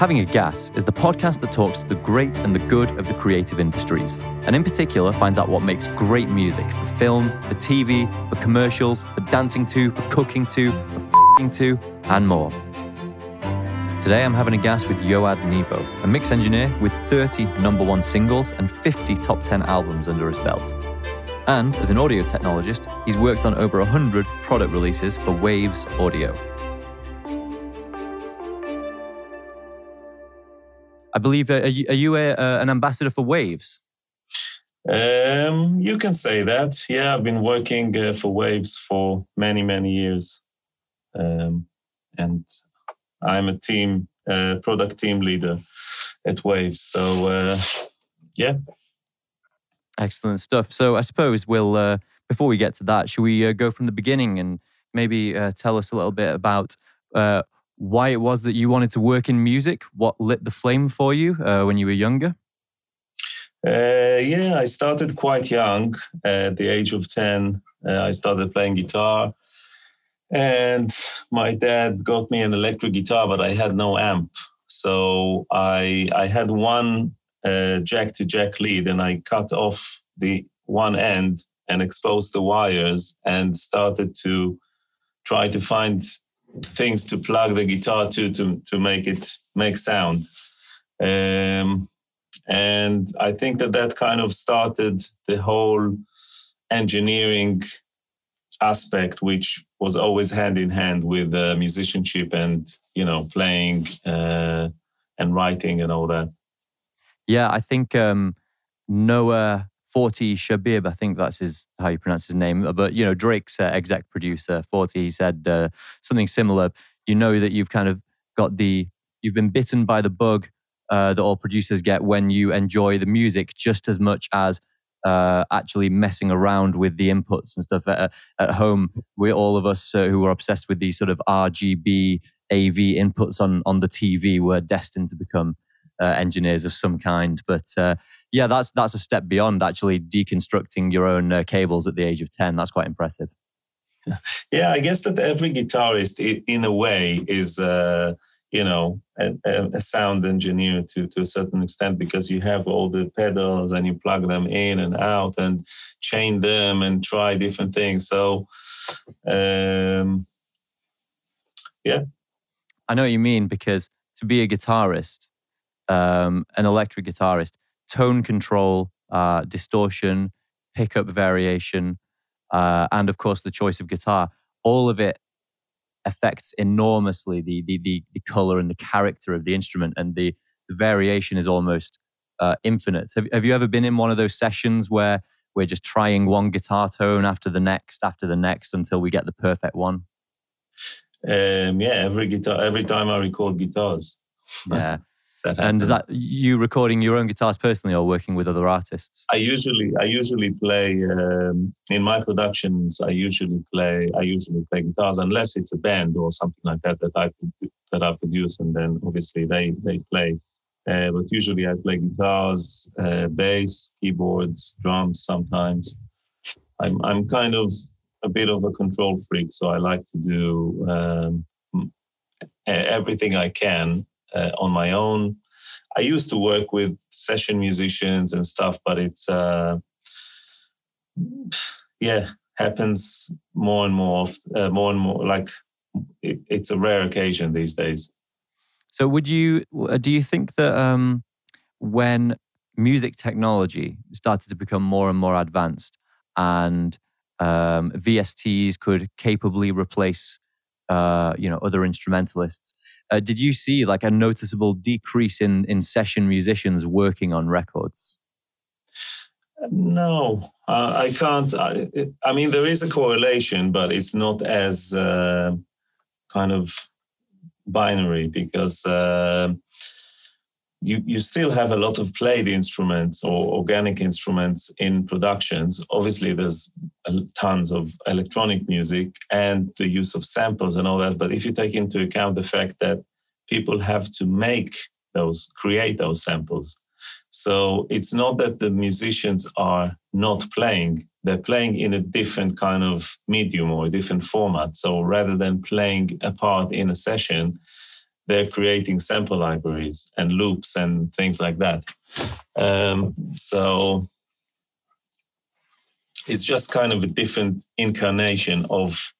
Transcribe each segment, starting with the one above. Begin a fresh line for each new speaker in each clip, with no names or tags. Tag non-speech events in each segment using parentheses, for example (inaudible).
Having a Gas is the podcast that talks the great and the good of the creative industries, and in particular finds out what makes great music for film, for TV, for commercials, for dancing to, for cooking to, for f***ing to, and more. Today I'm having a gas with Yoad Nevo, a mix engineer with 30 number one singles and 50 top 10 albums under his belt. And as an audio technologist, he's worked on over 100 product releases for Waves Audio. I believe, uh, are you, are you a, uh, an ambassador for Waves?
Um, you can say that. Yeah, I've been working uh, for Waves for many, many years. Um, and I'm a team, uh, product team leader at Waves. So, uh, yeah.
Excellent stuff. So, I suppose we'll, uh, before we get to that, should we go from the beginning and maybe tell us a little bit about why it was that you wanted to work in music, what lit the flame for you uh, when you were younger?
Uh, yeah, I started quite young. At the age of 10, uh, I started playing guitar. And my dad got me an electric guitar, but I had no amp. So I, I had one uh, jack to jack lead, and I cut off the one end and exposed the wires and started to try to find things to plug the guitar to to to make it make sound. Um, and I think that that kind of started the whole engineering aspect, which was always hand in hand with uh, musicianship and you know playing uh, and writing and all that.
Yeah, I think um, Noah Forty Shebib, I think that's his how you pronounce his name. But you know, Drake's uh, exec producer, Forty, he said uh, something similar. You know that you've kind of got the you've been bitten by the bug uh, that all producers get when you enjoy the music just as much as uh, actually messing around with the inputs and stuff at, at home. We all of us uh, who are obsessed with these sort of RGB AV inputs on on the TV were destined to become uh, engineers of some kind. But uh, yeah, that's that's a step beyond actually deconstructing your own uh, cables at the age of ten. That's quite impressive. (laughs)
Yeah, I guess that every guitarist, in a way, is uh, you know a, a, sound engineer to to a certain extent because you have all the pedals and you plug them in and out and chain them and try different things. So. Um, yeah,
I know what you mean because to be a guitarist, um, an electric guitarist, tone control, uh, distortion, pickup variation, uh, and of course the choice of guitar. All of it affects enormously the the the, the color and the character of the instrument, and the, the variation is almost uh, infinite. Have, have you ever been in one of those sessions where we're just trying one guitar tone after the next, after the next, until we get the perfect one?
Um, yeah, every guitar, every time I record guitars.
Yeah, that and is that you recording your own guitars personally or working with other artists?
I usually I usually play um, in my productions. I usually play I usually play guitars unless it's a band or something like that that I that I produce, and then obviously they they play. Uh, but usually I play guitars, uh, bass, keyboards, drums. Sometimes I'm I'm kind of a bit of a control freak, so I like to do um, everything I can uh, on my own. I used to work with session musicians and stuff, but it's uh, yeah happens more and more, uh, more and more. Like it, it's a rare occasion these days.
So, would you uh, do you think that um, when music technology started to become more and more advanced, and um, VSTs could capably replace uh, you know other instrumentalists. Uh, did you see like a noticeable decrease in in session musicians working on records?
No, uh, I can't. I, I, mean, there is a correlation, but it's not as uh, kind of binary because uh, you you still have a lot of played instruments or organic instruments in productions. Obviously, there's tons of electronic music and the use of samples and all that. But if you take into account the fact that people have to make those, create those samples, so it's not that the musicians are not playing; they're playing in a different kind of medium or a different format. So rather than playing a part in a session they're creating sample libraries and loops and things like that. Um, so it's just kind of a different incarnation of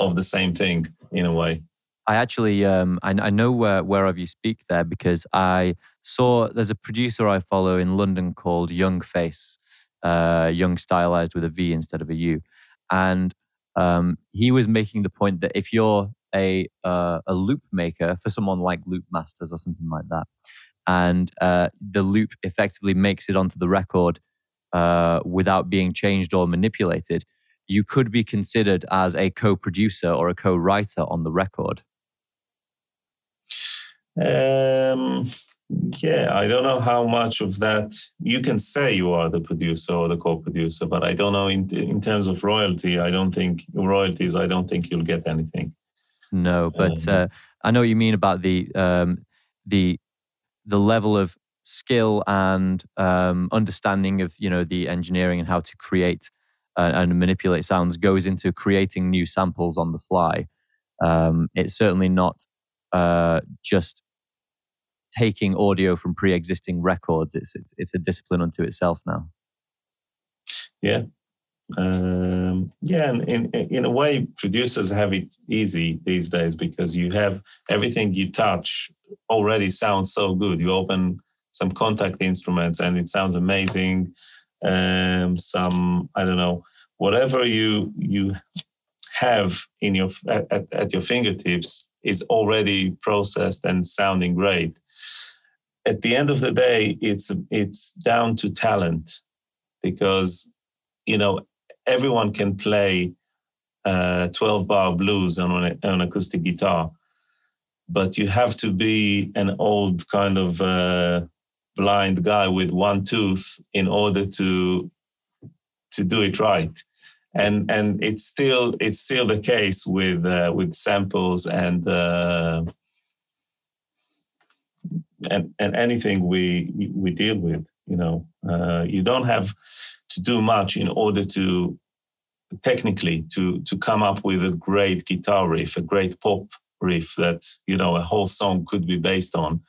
of the same thing in a way.
I actually um, I, I, know where where of you speak there because I saw there's a producer I follow in London called Young Face, uh, Young stylized with a V instead of a U, and um, he was making the point that if you're a uh, a loop maker for someone like Loopmasters or something like that, and uh, the loop effectively makes it onto the record uh, without being changed or manipulated, you could be considered as a co-producer or a co-writer on the record.
Um, yeah, I don't know how much of that you can say you are the producer or the co-producer, but I don't know in in terms of royalty. I don't think royalties. I don't think you'll get anything.
No, but um, uh, I know what you mean about the um, the the level of skill and um, understanding of you know the engineering and how to create uh, and manipulate sounds goes into creating new samples on the fly. Um, it's certainly not uh, just taking audio from pre-existing records. It's, it's it's, a discipline unto itself now.
Yeah, um, yeah, and in in a way, producers have it easy these days because you have everything you touch already sounds so good. You open some Kontakt instruments and it sounds amazing. Um, some I don't know whatever you you have in your at, at your fingertips is already processed and sounding great at the end of the day, it's it's down to talent because you know everyone can play uh, 12 bar blues on an, acoustic guitar, but you have to be an old kind of uh, blind guy with one tooth in order to to do it right. And and it's still it's still the case with uh, with samples and uh, and, and anything we we deal with. You know, uh, you don't have to do much in order to technically to to come up with a great guitar riff, a great pop riff that you know a whole song could be based on.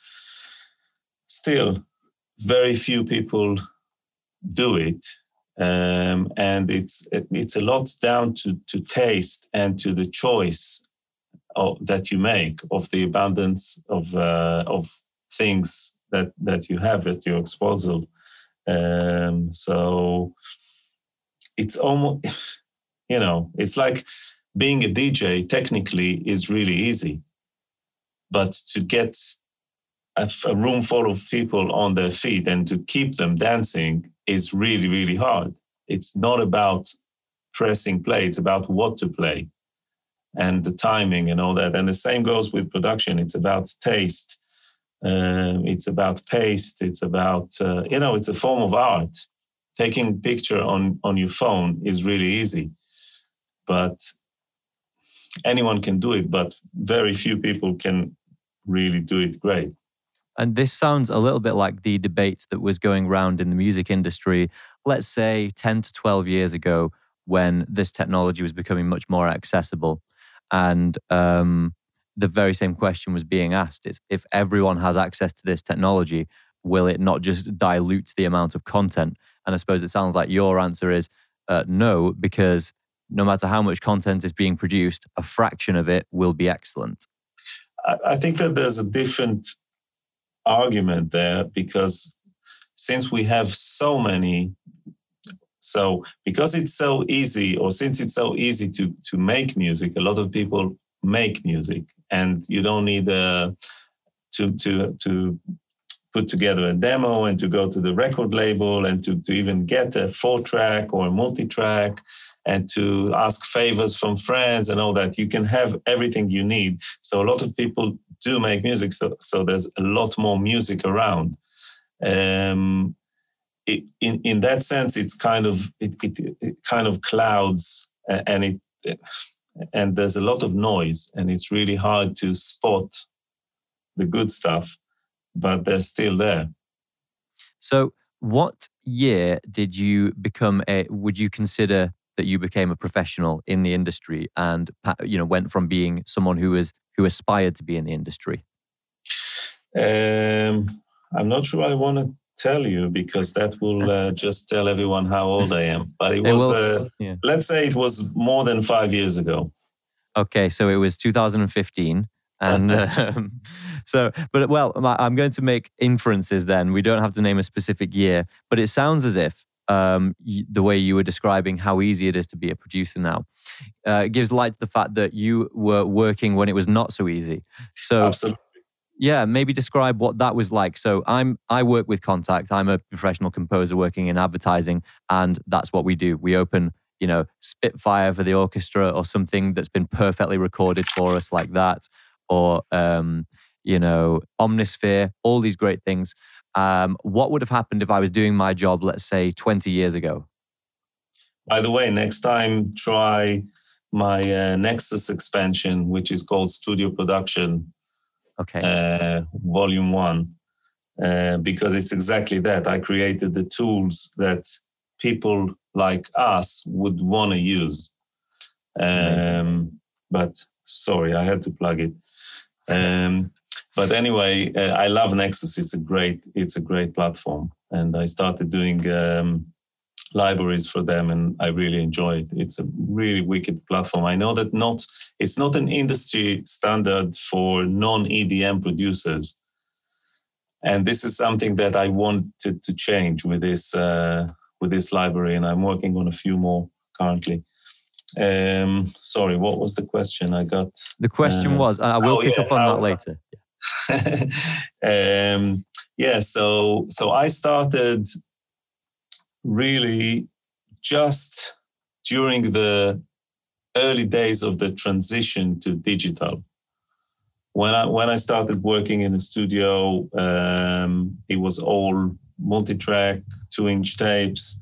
Still, very few people do it, um, and it's it's a lot down to to taste and to the choice of, that you make of the abundance of uh, of things that that you have at your disposal. Um, so it's almost, (sighs) you know, it's like being a DJ. Technically, is really easy, but to get a, a room full of people on their feet and to keep them dancing is really, really hard. It's not about pressing play; it's about what to play and the timing and all that. And the same goes with production. It's about taste um, it's about paste. It's about uh, you know, it's a form of art. Taking picture on on your phone is really easy, but anyone can do it. But very few people can really do it great.
And this sounds a little bit like the debate that was going around in the music industry, let's say 10 to 12 years ago, when this technology was becoming much more accessible. And um, the very same question was being asked. Is if everyone has access to this technology will it not just dilute the amount of content? And i suppose it sounds like your answer is uh, no because no matter how much content is being produced a fraction of it will be excellent.
I think that there's a different argument there because since we have so many so because it's so easy or since it's so easy to to make music a lot of people make music and you don't need uh, to to to put together a demo and to go to the record label and to, to even get a four track or a multi track and to ask favors from friends and all that. You can have everything you need. So a lot of people do make music, so, so there's a lot more music around. Um, it, in in that sense, it's kind of it, it, it kind of clouds and it and there's a lot of noise and it's really hard to spot the good stuff but they're still there
so what year did you become a would you consider that you became a professional in the industry and you know went from being someone who is who aspired to be in the industry?
Um, I'm not sure I want to tell you because that will (laughs) uh, just tell everyone how old I am. But it was, uh, yeah. let's say, it was more than five years ago.
Okay, so it was 2015. And (laughs) um, so, but well, I'm going to make inferences then. We don't have to name a specific year, but it sounds as if um, the way you were describing how easy it is to be a producer now. Uh, gives light to the fact that you were working when it was not so easy. So,
Absolutely.
Yeah, maybe describe what that was like. So, I'm I work with Kontakt. I'm a professional composer working in advertising, and that's what we do. We open, you know, Spitfire for the orchestra or something that's been perfectly recorded for us, like that, or um, you know, Omnisphere. All these great things. Um, what would have happened if I was doing my job, let's say, 20 years ago?
By the way, next time try my uh, Nexus expansion, which is called Studio Production.
Okay.
Uh, volume one, uh, because it's exactly that. I created the tools that people like us would want to use. Um, but sorry, I had to plug it. Um, but anyway, uh, I love Nexus. It's a great, it's a great platform, and I started doing um, libraries for them, and I really enjoy it. It's a really wicked platform. I know that not, it's not an industry standard for non EDM producers, and this is something that I wanted to change with this uh, with this library, and I'm working on a few more currently. Um, sorry, what was the question? I got
the question uh, was. I will oh, pick yeah, up on that later. (laughs)
um, yeah, so so I started really just during the early days of the transition to digital. When I when I started working in the studio, um, it was all multi-track, two-inch tapes,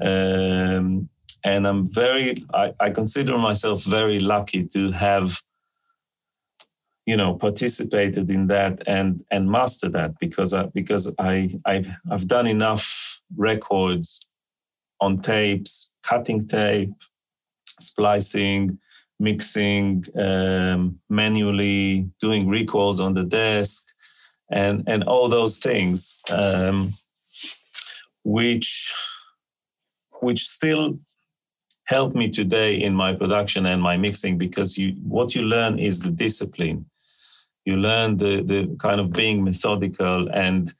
um, and I'm very I, I consider myself very lucky to have you know participated in that and and mastered that because I, because I I've, I've done enough records on tapes, cutting tape, splicing, mixing, um, manually doing recalls on the desk, and and all those things, um, which which still help me today in my production and my mixing because you what you learn is the discipline you learn the the kind of being methodical and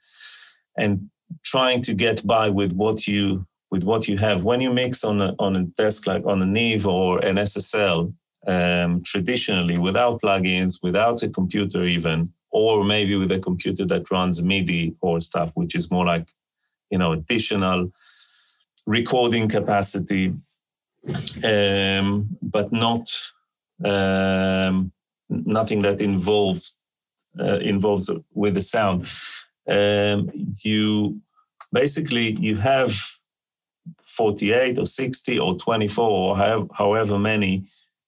and trying to get by with what you with what you have. When you mix on a on a desk like on a Neve or an SSL um, traditionally without plugins without a computer even or maybe with a computer that runs MIDI or stuff which is more like you know additional recording capacity um, but not um, nothing that involves uh, involves with the sound. Um, you basically you have 48 or 60 or 24 or however, however many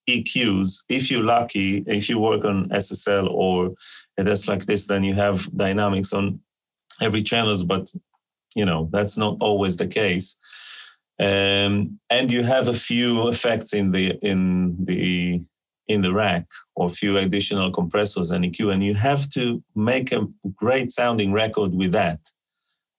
EQs. If you're lucky, if you work on SSL or that's like this, then you have dynamics on every channels, but you know that's not always the case. Um, and you have a few effects in the in the in the rack or a few additional compressors and EQ, and you have to make a great sounding record with that.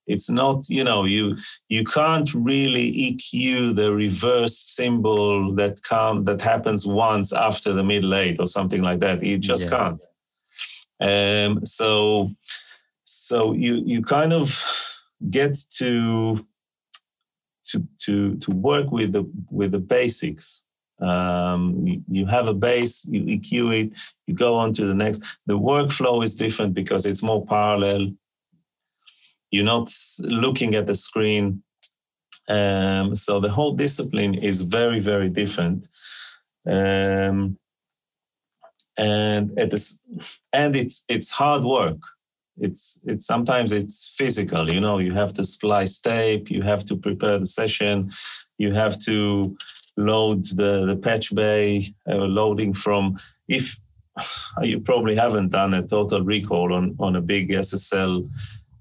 It's not, you know, you you can't really EQ the reverse cymbal that come that happens once after the middle eight or something like that. You just yeah. can't. Um, so so you you kind of get to to to to work with the with the basics um, you, you, have a base, you EQ it, you go on to the next. The workflow is different because it's more parallel. You're not looking at the screen. Um, so the whole discipline is very, very different. Um, and and it's it's hard work. It's it's sometimes it's physical. You know, you have to splice tape, you have to prepare the session, you have to load the, the patch bay, uh, loading from, if (sighs) you probably haven't done a total recall on, on a big SSL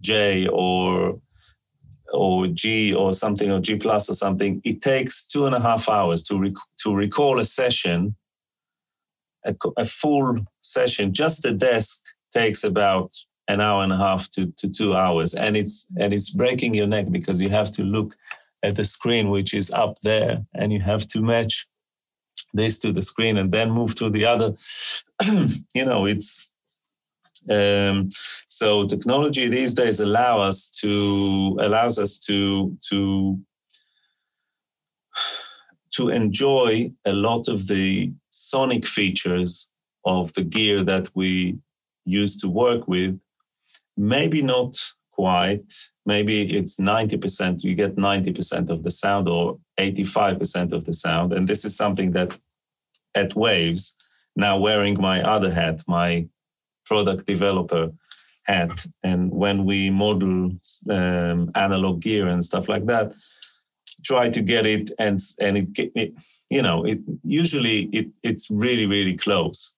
J or or G or something or G plus or something, it takes two and a half hours to rec- to recall a session, a, a, full session. Just the desk takes about an hour and a half to, to two hours, and it's and it's breaking your neck because you have to look at the screen which is up there, and you have to match this to the screen and then move to the other. (clears throat) you know, it's um, so technology these days allow us to allows us to to to enjoy a lot of the sonic features of the gear that we used to work with. Maybe not quite. Maybe it's 90%, you get 90% of the sound or 85% of the sound. And this is something that at Waves, now wearing my other hat, my product developer hat. And when we model um, analog gear and stuff like that, try to get it and and it, it you know it usually it it's really really close.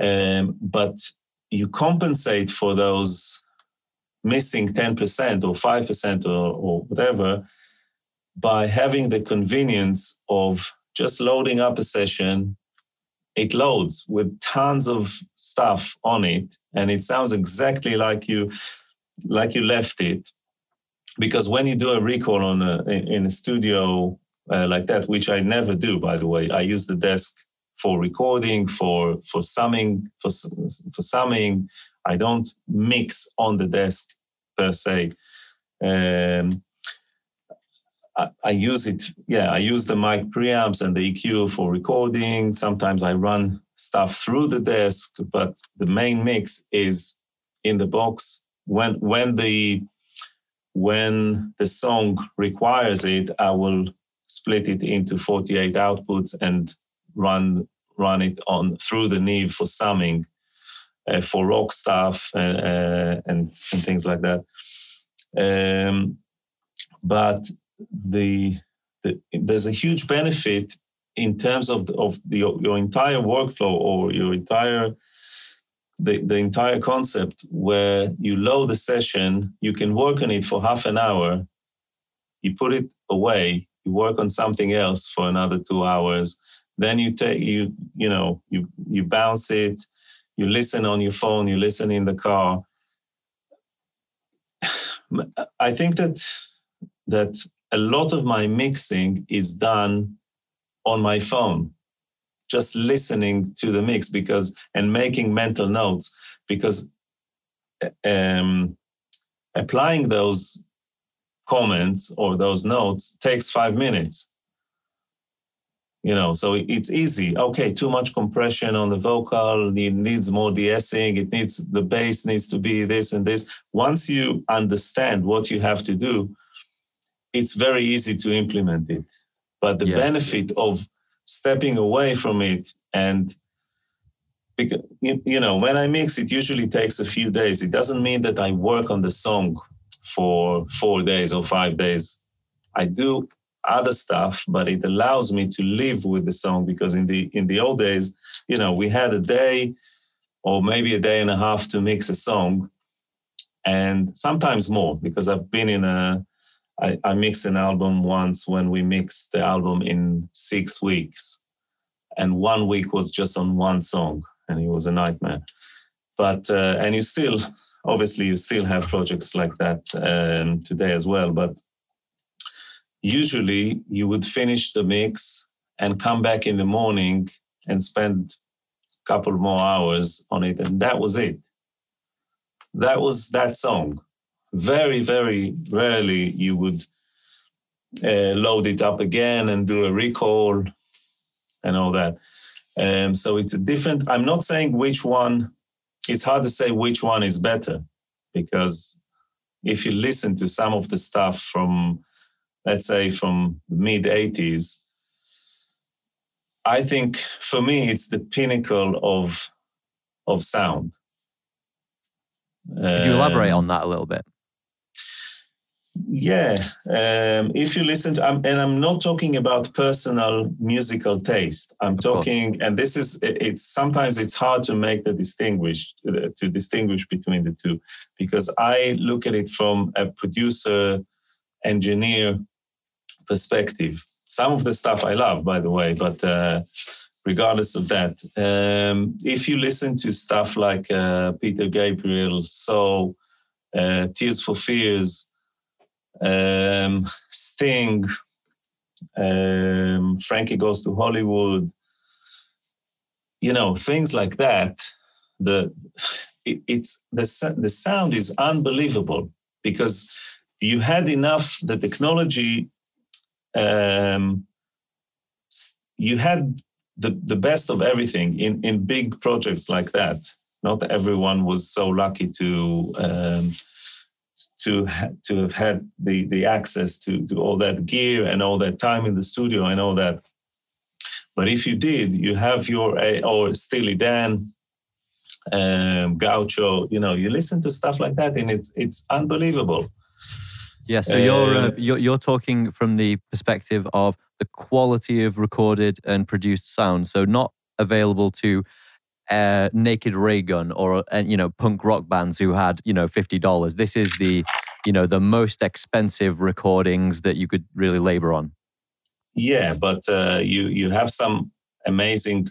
Um, but you compensate for those missing 10% or 5% or, or whatever by having the convenience of just loading up a session. It loads with tons of stuff on it and it sounds exactly like you like you left it. Because when you do a recall on a, in a studio uh, like that which i never do by the way i use the desk for recording for for summing for for summing i don't mix on the desk per se um, I, use it. Yeah, I use the mic preamps and the EQ for recording. Sometimes I run stuff through the desk, but the main mix is in the box. When when the when the song requires it, I will split it into 48 outputs and run run it on through the Neve for summing, uh, for rock stuff uh, uh, and and things like that. Um, but the, the there's a huge benefit in terms of the, of the, your entire workflow or your entire the, the entire concept where you load the session you can work on it for half an hour you put it away you work on something else for another two hours then you take you you know you you bounce it you listen on your phone you listen in the car. (sighs) I think that that a lot of my mixing is done on my phone just listening to the mix because and making mental notes because um, applying those comments or those notes takes five minutes you know so it's easy okay too much compression on the vocal it needs more de-essing it needs the bass needs to be this and this once you understand what you have to do it's very easy to implement it. But the yeah. benefit of stepping away from it and because, you know when i mix it usually takes a few days it doesn't mean that i work on the song for four days or five days i do other stuff but it allows me to live with the song because in the in the old days you know we had a day or maybe a day and a half to mix a song and sometimes more because i've been in a I, I mixed an album once when we mixed the album in six weeks. And one week was just on one song, and it was a nightmare. But, uh, and you still, obviously, you still have projects like that um, today as well. But usually you would finish the mix and come back in the morning and spend a couple more hours on it. And that was it. That was that song very, very rarely you would uh, load it up again and do a recall and all that. Um, so it's a different, I'm not saying which one, it's hard to say which one is better because if you listen to some of the stuff from, let's say, from mid 80s, I think for me it's the pinnacle of of sound.
Could you elaborate um, on that a little bit?
Yeah, um, if you listen to, um, and I'm not talking about personal musical taste. I'm of talking, course. and this is, it's sometimes it's hard to make the distinguish to distinguish between the two, because I look at it from a producer engineer perspective. Some of the stuff I love, by the way, but uh, regardless of that, um, if you listen to stuff like uh, Peter Gabriel, So, uh, Tears for Fears, um, Sting, um, Frankie Goes to Hollywood, you know, things like that. The it, it's the the sound is unbelievable because you had enough the technology. Um, you had the, the best of everything in, in big projects like that. Not everyone was so lucky to um, to ha- to have had the the access to to all that gear and all that time in the studio and all that. But if you did, you have your or Steely Dan, um, Gaucho. You know, you listen to stuff like that, and it's it's unbelievable.
Yeah, so you're, uh, uh, you're you're talking from the perspective of the quality of recorded and produced sound. So not available to uh, Naked Raygun or uh, you know punk rock bands who had you know fifty dollars. This is the you know the most expensive recordings that you could really labor on.
Yeah, but uh, you you have some amazing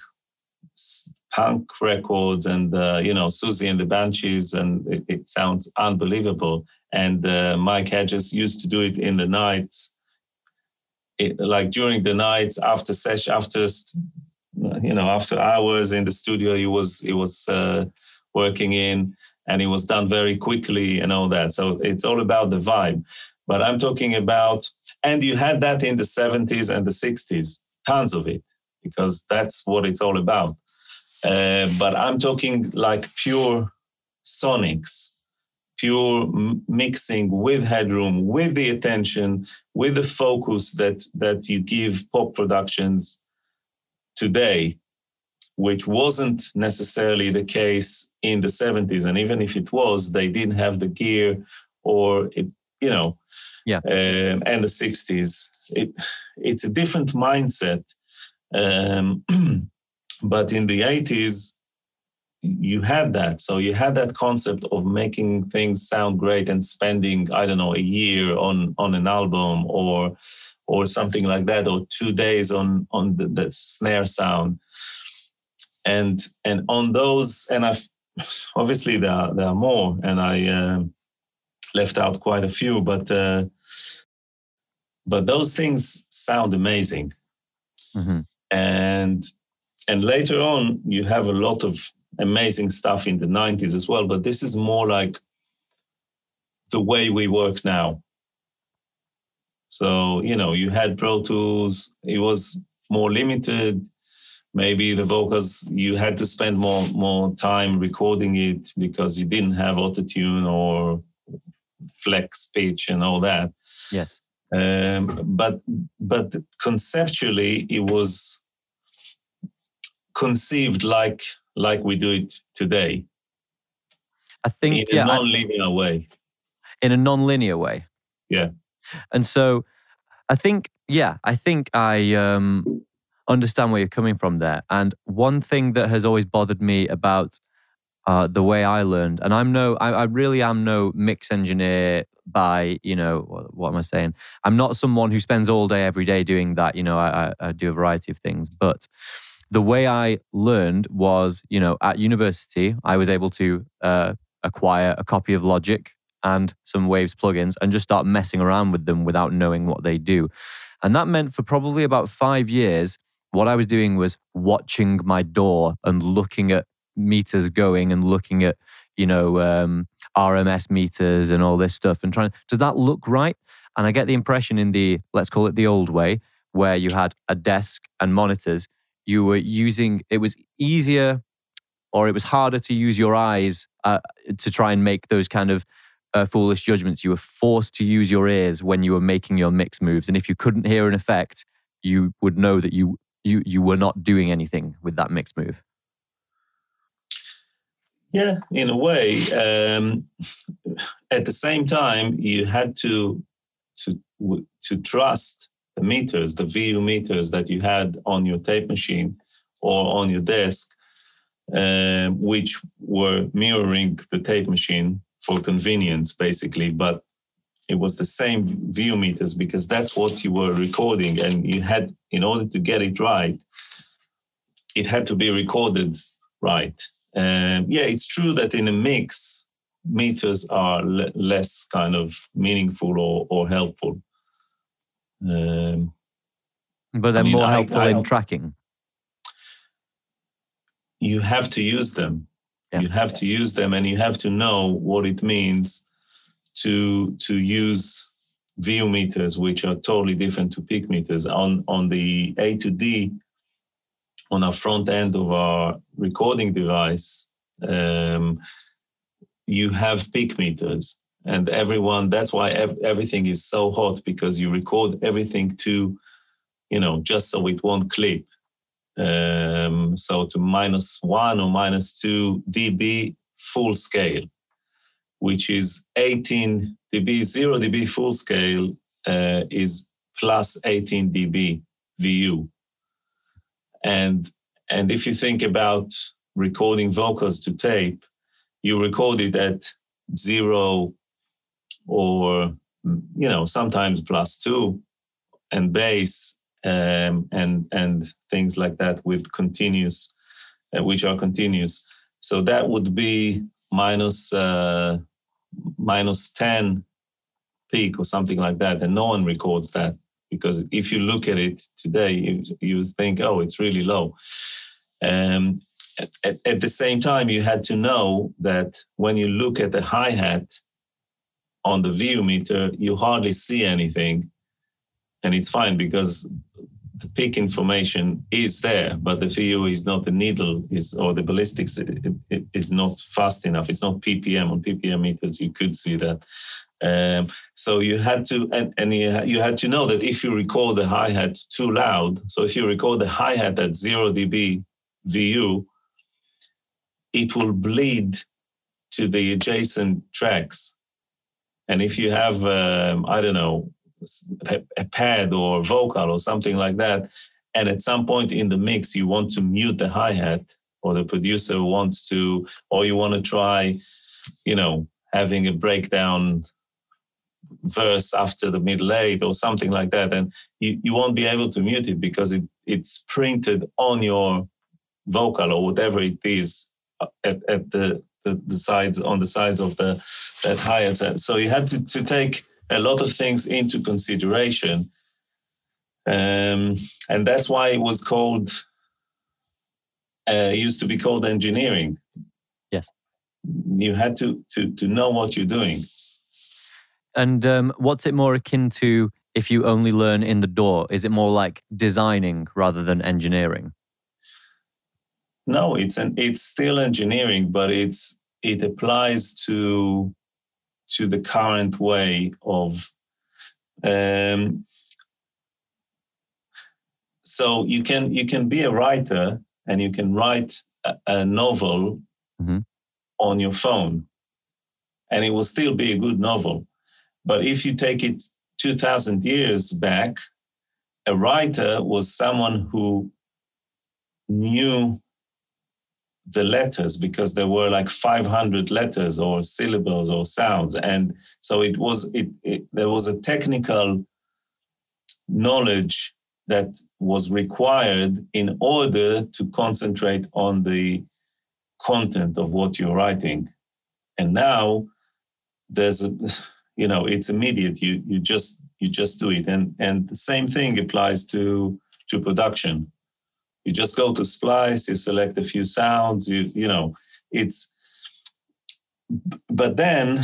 punk records and uh, you know Siouxsie and the Banshees, and it, it sounds unbelievable. And uh, Mike Hedges used to do it in the nights, like during the nights after session, after you know after hours in the studio. He was he was uh, working in, and it was done very quickly and all that. So it's all about the vibe. But I'm talking about, and you had that in the 70s and the 60s, tons of it, because that's what it's all about. Uh, but I'm talking like pure sonics, pure mixing with headroom, with the attention, with the focus that that you give pop productions today, which wasn't necessarily the case in the 70s. And even if it was, they didn't have the gear or it, you know,
yeah,
um, and the 60s. It, it's a different mindset. Um, (clears throat) but in the 80s, you had that. So you had that concept of making things sound great and spending, I don't know, a year on on an album or or something like that, or two days on on the, the snare sound. And and on those, and I've (sighs) obviously there are, there are more, and I uh, left out quite a few, but uh, but those things sound amazing. Mm-hmm. And and later on, you have a lot of amazing stuff in the 90s as well, but this is more like the way we work now. So, you know, you had Pro Tools, it was more limited. Maybe the vocals, you had to spend more, more time recording it because you didn't have autotune or flex pitch and all that.
Yes.
Um, but but conceptually, it was conceived like like we do it today.
I think
in
yeah,
a non-linear I, way.
In a non-linear way.
Yeah.
And so I think, yeah, I think I um, understand where you're coming from there. And one thing that has always bothered me about uh, the way I learned, and I'm no, I, I, really am no mix engineer by, you know, what, what, am I saying? I'm not someone who spends all day every day doing that. You know, I, I, I do a variety of things, but the way I learned was, you know, at university, I was able to uh, acquire a copy of Logic and some Waves plugins and just start messing around with them without knowing what they do. And that meant for probably about five years, what I was doing was watching my DAW and looking at meters going and looking at, you know, um, RMS meters and all this stuff and trying, does that look right? And I get the impression in the, let's call it the old way, where you had a desk and monitors, you were using, it was easier or it was harder to use your eyes uh, to try and make those kind of uh, foolish judgments. You were forced to use your ears when you were making your mix moves, and if you couldn't hear an effect, you would know that you you you were not doing anything with that mix move.
Yeah, in a way. Um, at the same time, you had to to to trust the meters, the VU meters that you had on your tape machine or on your desk, uh, which were mirroring the tape machine for convenience, basically. But it was the same VU meters because that's what you were recording and you had in order to get it right it had to be recorded right and yeah it's true that in a mix meters are le- less kind of meaningful or, or helpful um,
but they're I mean, more helpful I, I, in tracking
you have to use them yeah. you have to use them and you have to know what it means to to use VU meters, which are totally different to peak meters. On on the A to D, on our front end of our recording device, um, you have peak meters, and everyone. That's why ev- everything is so hot because you record everything to, you know, just so it won't clip. Um, so to minus one or minus two dB full scale which is 18 dB, 0 dB full scale uh, is plus 18 dB VU. And, and if you think about recording vocals to tape, you record it at zero or, you know, sometimes plus two and bass um, and, and things like that with continuous, uh, which are continuous. So that would be minus, uh, minus 10 peak or something like that. And no one records that because if you look at it today, you, you think, oh, it's really low. Um, at, at, the same time, you had to know that when you look at the hi hat on the VU meter, you hardly see anything. And it's fine because the peak information is there, but the VU is not the needle is or the ballistics is not fast enough. It's not ppm on ppm meters. You could see that. Um, so you had to and, and you, you had to know that if you record the hi hat too loud, so if you record the hi hat at zero dB VU, it will bleed to the adjacent tracks. And if you have, um, I don't know, a pad or vocal or something like that. And at some point in the mix, you want to mute the hi hat, or the producer wants to, or you want to try, you know, having a breakdown verse after the middle eight or something like that. And you, you won't be able to mute it because it, it's printed on your vocal or whatever it is uh, at, at the, the, the sides on the sides of the that hi hat. So you had to, to take a lot of things into consideration. Um, and that's why it was called, uh, used to be called engineering.
Yes.
You had to, to, to know what you're doing.
And um, what's it more akin to if you only learn in the DAW? Is it more like designing rather than engineering?
No, it's an it's still engineering, but it's it applies to to the current way of um, so you can you can be a writer and you can write a, a novel mm-hmm. on your phone and it will still be a good novel but if you take it 2000 years back a writer was someone who knew the letters because there were like 500 letters or syllables or sounds. And so it was it, it, there was a technical knowledge that was required in order to concentrate on the content of what you're writing. And now there's a (laughs) you know it's immediate. You you just you just do it. And and the same thing applies to to production you just go to Splice, you select a few sounds, you you know, it's but then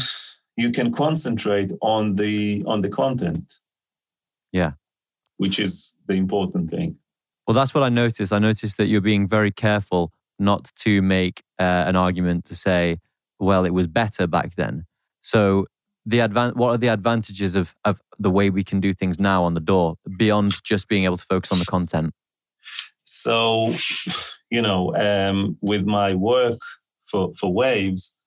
you can concentrate on the on the content.
Yeah.
Which is the important thing.
Well, that's what I noticed. I noticed that you're being very careful not to make uh, an argument to say, well, it was better back then. So the advan- what are the advantages of, of the way we can do things now on the DAW beyond just being able to focus on the content?
So, you know, um, with my work for, for Waves,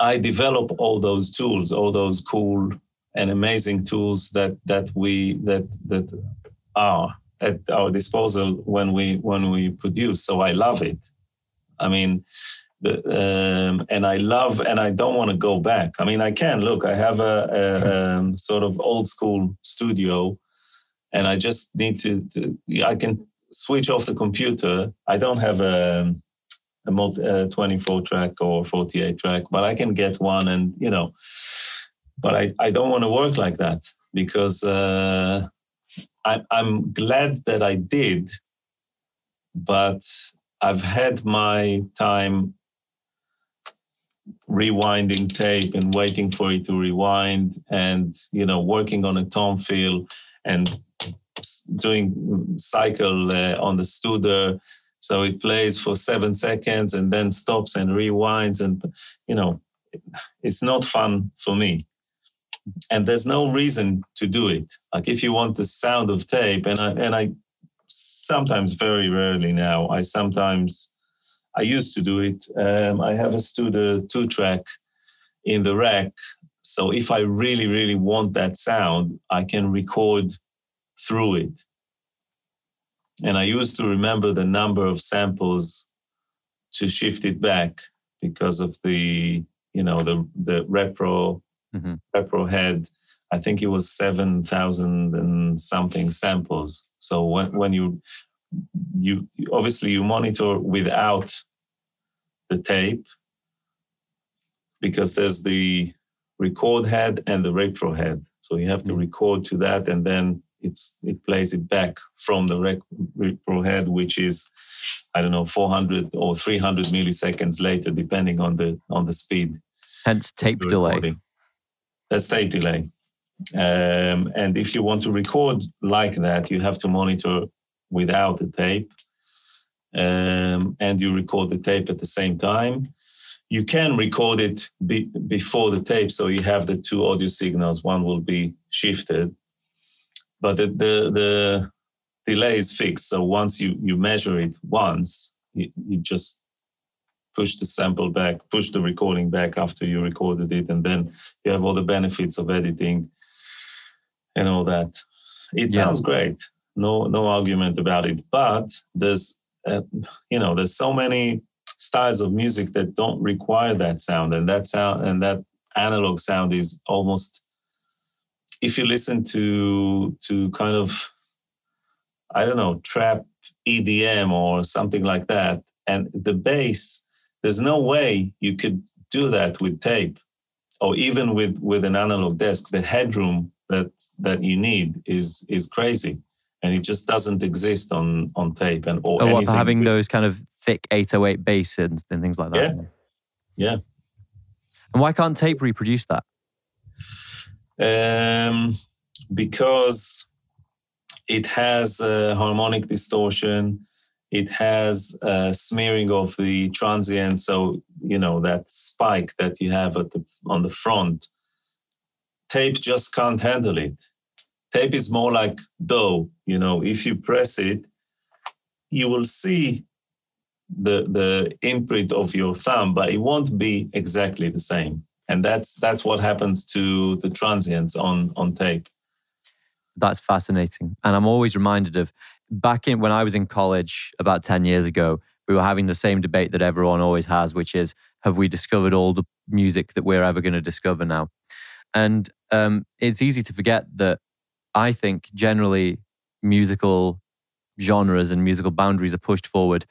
I develop all those tools, all those cool and amazing tools that that we that that are at our disposal when we when we produce. So I love it. I mean, the, um, and I love and I don't want to go back. I mean, I can look. I have a, a (laughs) um, sort of old school studio, and I just need to, to. I can switch off the computer. I don't have a a multi, 24 track or 48 track, but I can get one, and you know, but I I don't want to work like that because uh, I, I'm glad that I did, but I've had my time rewinding tape and waiting for it to rewind and you know working on a tom fill and doing cycle uh, on the studer so it plays for seven seconds and then stops and rewinds and you know it's not fun for me and there's no reason to do it like if you want the sound of tape and i and i sometimes very rarely now i sometimes I used to do it. Um, I have a studio two track in the rack. So if I really, really want that sound, I can record through it. And I used to remember the number of samples to shift it back because of the, you know, the the repro mm-hmm. repro head. I think it was seven thousand and something samples. So when when you you obviously you monitor without the tape because there's the record head and the repro head. So you have to mm. record to that, and then it's it plays it back from the repro head, which is I don't know 400 or 300 milliseconds later, depending on the on the speed.
Hence tape delay.
That's tape delay. Um, and if you want to record like that, you have to monitor without the tape um, and you record the tape at the same time. You can record it be, before the tape, so you have the two audio signals. One will be shifted, but the, the, the delay is fixed. So once you, you measure it once, you, you just push the sample back, push the recording back after you recorded it, and then you have all the benefits of editing and all that. It yeah. sounds great. No, no argument about it. But there's uh, you know, there's so many styles of music that don't require that sound, and that sound and that analog sound is almost. If you listen to to kind of, I don't know, trap EDM or something like that, and the bass, there's no way you could do that with tape, or even with with an analog desk. The headroom that that you need is is crazy and it just doesn't exist on on tape and or
oh, what, for having with, those kind of thick 808 bass and, and things like
that. Yeah, yeah.
And why can't tape reproduce that?
Um, because it has harmonic distortion. It has smearing of the transient, so you know that spike that you have at the on the front. Tape just can't handle it Tape is more like dough. You know, if you press it, you will see the the imprint of your thumb, but it won't be exactly the same. And that's that's what happens to the transients on on tape.
That's fascinating. And I'm always reminded of back in when I was in college about 10 years ago, we were having the same debate that everyone always has, which is have we discovered all the music that we're ever going to discover now? And um, it's easy to forget that I think generally musical genres and musical boundaries are pushed forward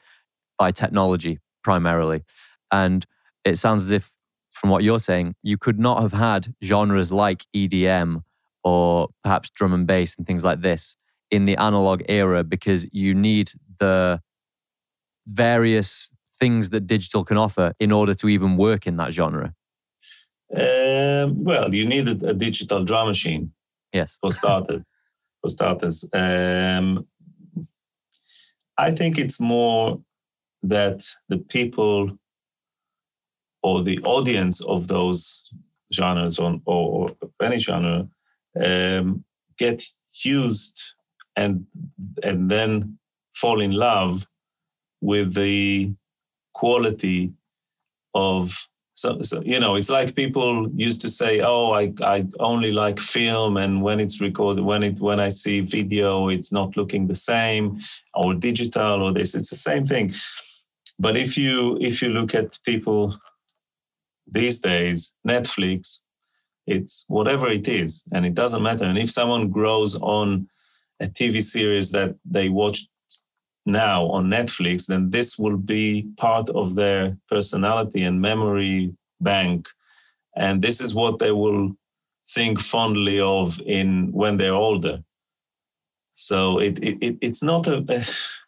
by technology primarily. And it sounds as if, from what you're saying, you could not have had genres like EDM or perhaps drum and bass and things like this in the analog era because you need the various things that digital can offer in order to even work in that genre.
Um, well, you needed a, a digital drum machine
Yes.
For starters. for starters. Um, I think it's more that the people or the audience of those genres or, or, or any genre um, get used and and then fall in love with the quality of so, so, you know it's like people used to say oh I, I only like film and when it's recorded when it when i see video it's not looking the same or digital or this it's the same thing. But if you if you look at people these days, Netflix, it's whatever it is, and it doesn't matter. And if someone grows on a TV series that they watch now on Netflix, then this will be part of their personality and memory bank. And this is what they will think fondly of in when they're older. So it, it, it's not a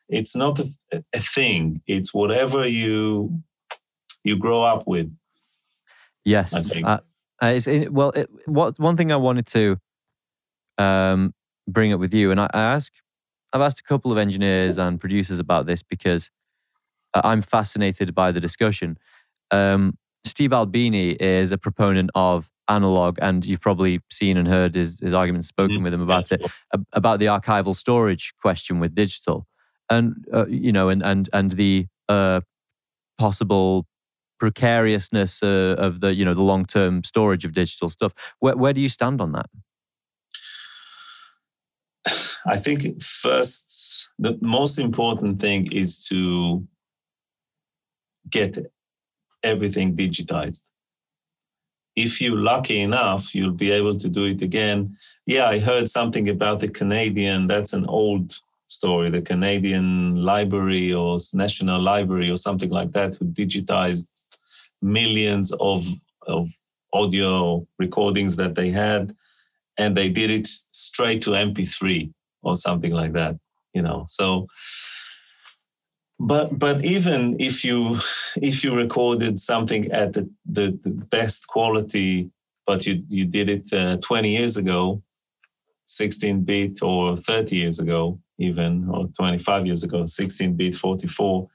it's not a, a thing. It's whatever you you grow up with.
Yes. Uh, it's in, well, it, what one thing I wanted to um, bring up with you, and I, I ask, I've asked a couple of engineers and producers about this because uh, I'm fascinated by the discussion. Um, Steve Albini is a proponent of analog, and you've probably seen and heard his, his arguments, spoken mm-hmm. with him about it, about the archival storage question with digital, and uh, you know, and and and the uh, possible precariousness uh, of the you know the long term storage of digital stuff. Where where do you stand on that? (sighs)
I think first the most important thing is to get everything digitized. If you're lucky enough, you'll be able to do it again. Yeah, I heard something about the Canadian, that's an old story, the Canadian Library or National Library or something like that, who digitized millions of, of audio recordings that they had, and they did it straight to MP3 or something like that, you know. So but but even if you if you recorded something at the, the, the best quality but you you did it uh, 20 years ago 16 bit or 30 years ago even or 25 years ago 16 bit 44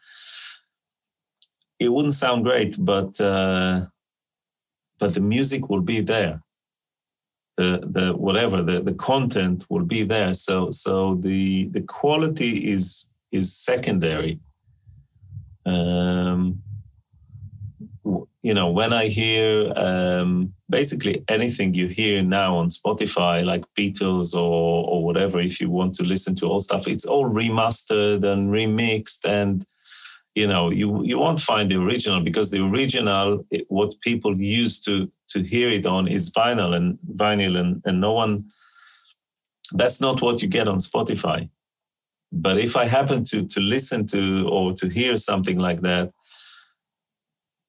it wouldn't sound great but uh, but the music will be there. The the whatever the, the content will be there. So so the the quality is is secondary. Um, you know, when I hear um, basically anything you hear now on Spotify, like Beatles or or whatever, if you want to listen to old stuff, it's all remastered and remixed, and you know, you you won't find the original because the original, it, what people used to to hear it on, is vinyl and vinyl, and and no one. That's not what you get on Spotify. But if I happen to to listen to or to hear something like that,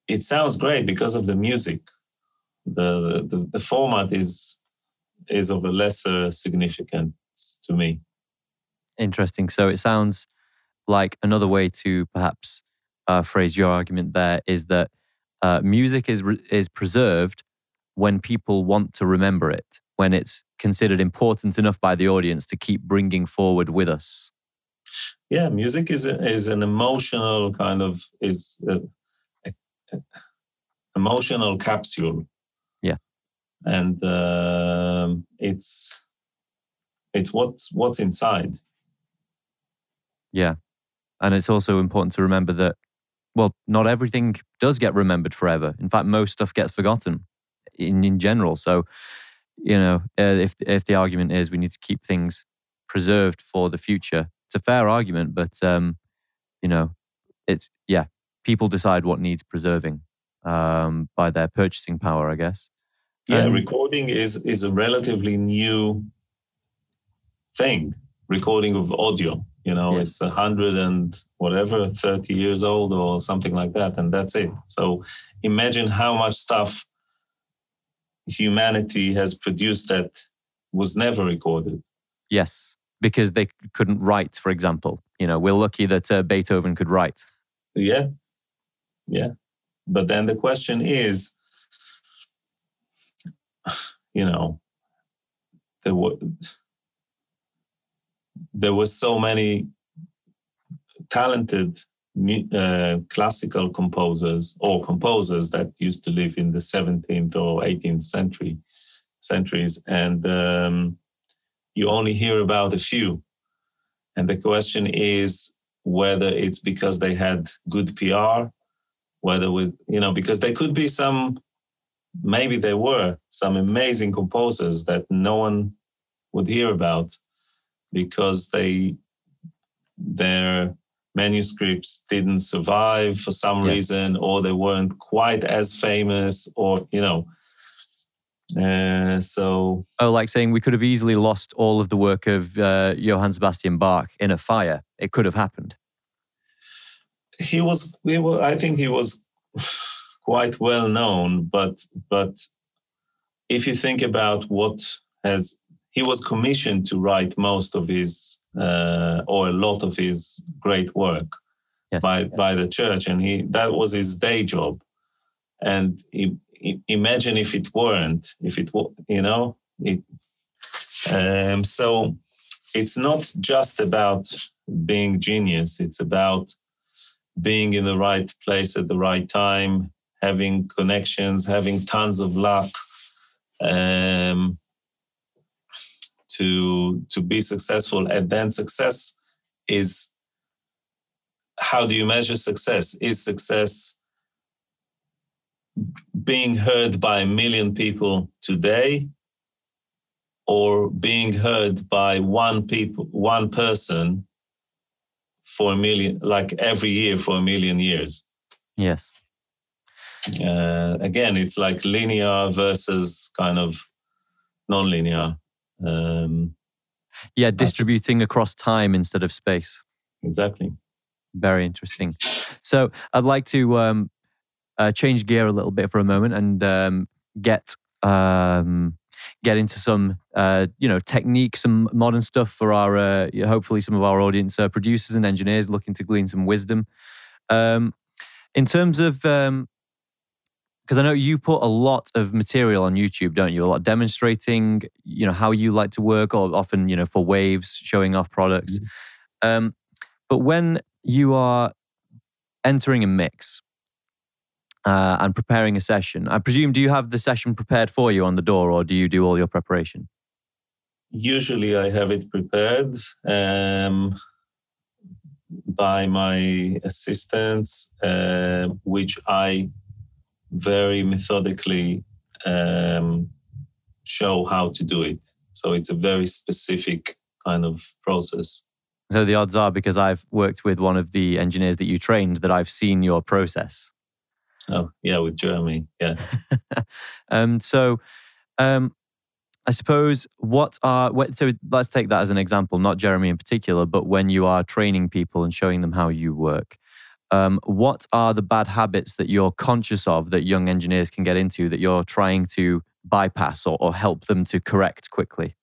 it sounds great because of the music. The the, the format is is of a lesser significance to me.
Interesting. So it sounds like another way to perhaps uh, phrase your argument there is that uh, music is re- is preserved when people want to remember it, when it's considered important enough by the audience to keep bringing forward with us
yeah music is a, is an emotional kind of is a, a emotional capsule.
Yeah.
And uh, it's it's what's what's inside.
Yeah. And it's also important to remember that well not everything does get remembered forever. In fact most stuff gets forgotten in in general. So you know uh, if if the argument is we need to keep things preserved for the future it's a fair argument, but um, you know, it's yeah, people decide what needs preserving um, by their purchasing power, I guess.
Yeah, and, recording is is a relatively new thing. Recording of audio, you know, yes. it's a hundred and whatever, thirty years old or something like that, and that's it. So imagine how much stuff humanity has produced that was never recorded.
Yes, because they couldn't write, for example. You know, we're lucky that uh, Beethoven could write.
Yeah. Yeah. But then the question is, you know, there were there were so many talented uh, classical composers or composers that used to live in the 17th or 18th century centuries and um, you only hear about a few. And the question is whether it's because they had good PR, whether with, you know, because there could be some, maybe there were some amazing composers that no one would hear about because they, their manuscripts didn't survive for some yes. reason, or they weren't quite as famous, or you know. Uh, so,
oh, like saying we could have easily lost all of the work of uh, Johann Sebastian Bach in a fire. It could have happened.
He was. Was I think he was quite well known, but but if you think about what has he was commissioned to write most of his uh, or a lot of his great work yes, by yes. by the church, and he that was his day job. And he, he, imagine if it weren't, if it you know, it. Um, so it's not just about being genius; it's about being in the right place at the right time, having connections, having tons of luck. Um, to to be successful and then success is how do you measure success is success being heard by a million people today or being heard by one people one person for a million like every year for a million years
yes
uh, again it's like linear versus kind of non-linear um,
yeah, distributing across time instead of space.
Exactly.
Very interesting. So I'd like to um, uh, change gear a little bit for a moment and um, get um, get into some uh, you know technique, some modern stuff for our uh, hopefully some of our audience uh, producers and engineers looking to glean some wisdom. Um, in terms of um, because I know you put a lot of material on YouTube, don't you? A lot demonstrating, you know, how you like to work, or often, you know, for waves, showing off products. Mm-hmm. Um, but when you are entering a mix uh, and preparing a session, I presume, do you have the session prepared for you on the DAW, or do you do all your preparation?
Usually, I have it prepared. Um, by my assistants, uh, which I very methodically um, show how to do it. So it's a very specific kind of process.
So the odds are, because I've worked with one of the engineers that you trained, that I've seen your process.
Oh yeah, with Jeremy, yeah. (laughs)
um, so, um, I suppose what are so let's take that as an example, not Jeremy in particular, but when you are training people and showing them how you work, um, what are the bad habits that you're conscious of that young engineers can get into that you're trying to bypass or, or help them to correct quickly?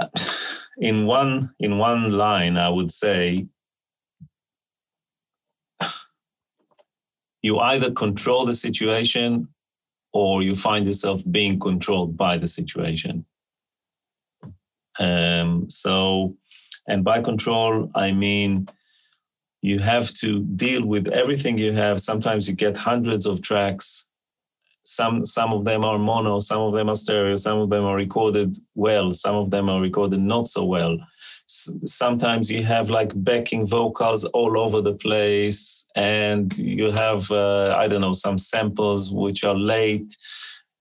(sighs)
In one in one line, I would say you either control the situation or you find yourself being controlled by the situation. Um, so, and by control, I mean you have to deal with everything you have. Sometimes you get hundreds of tracks. Some some of them are mono, some of them are stereo, some of them are recorded well, some of them are recorded not so well. Sometimes you have like backing vocals all over the place, and you have uh, I don't know some samples which are late,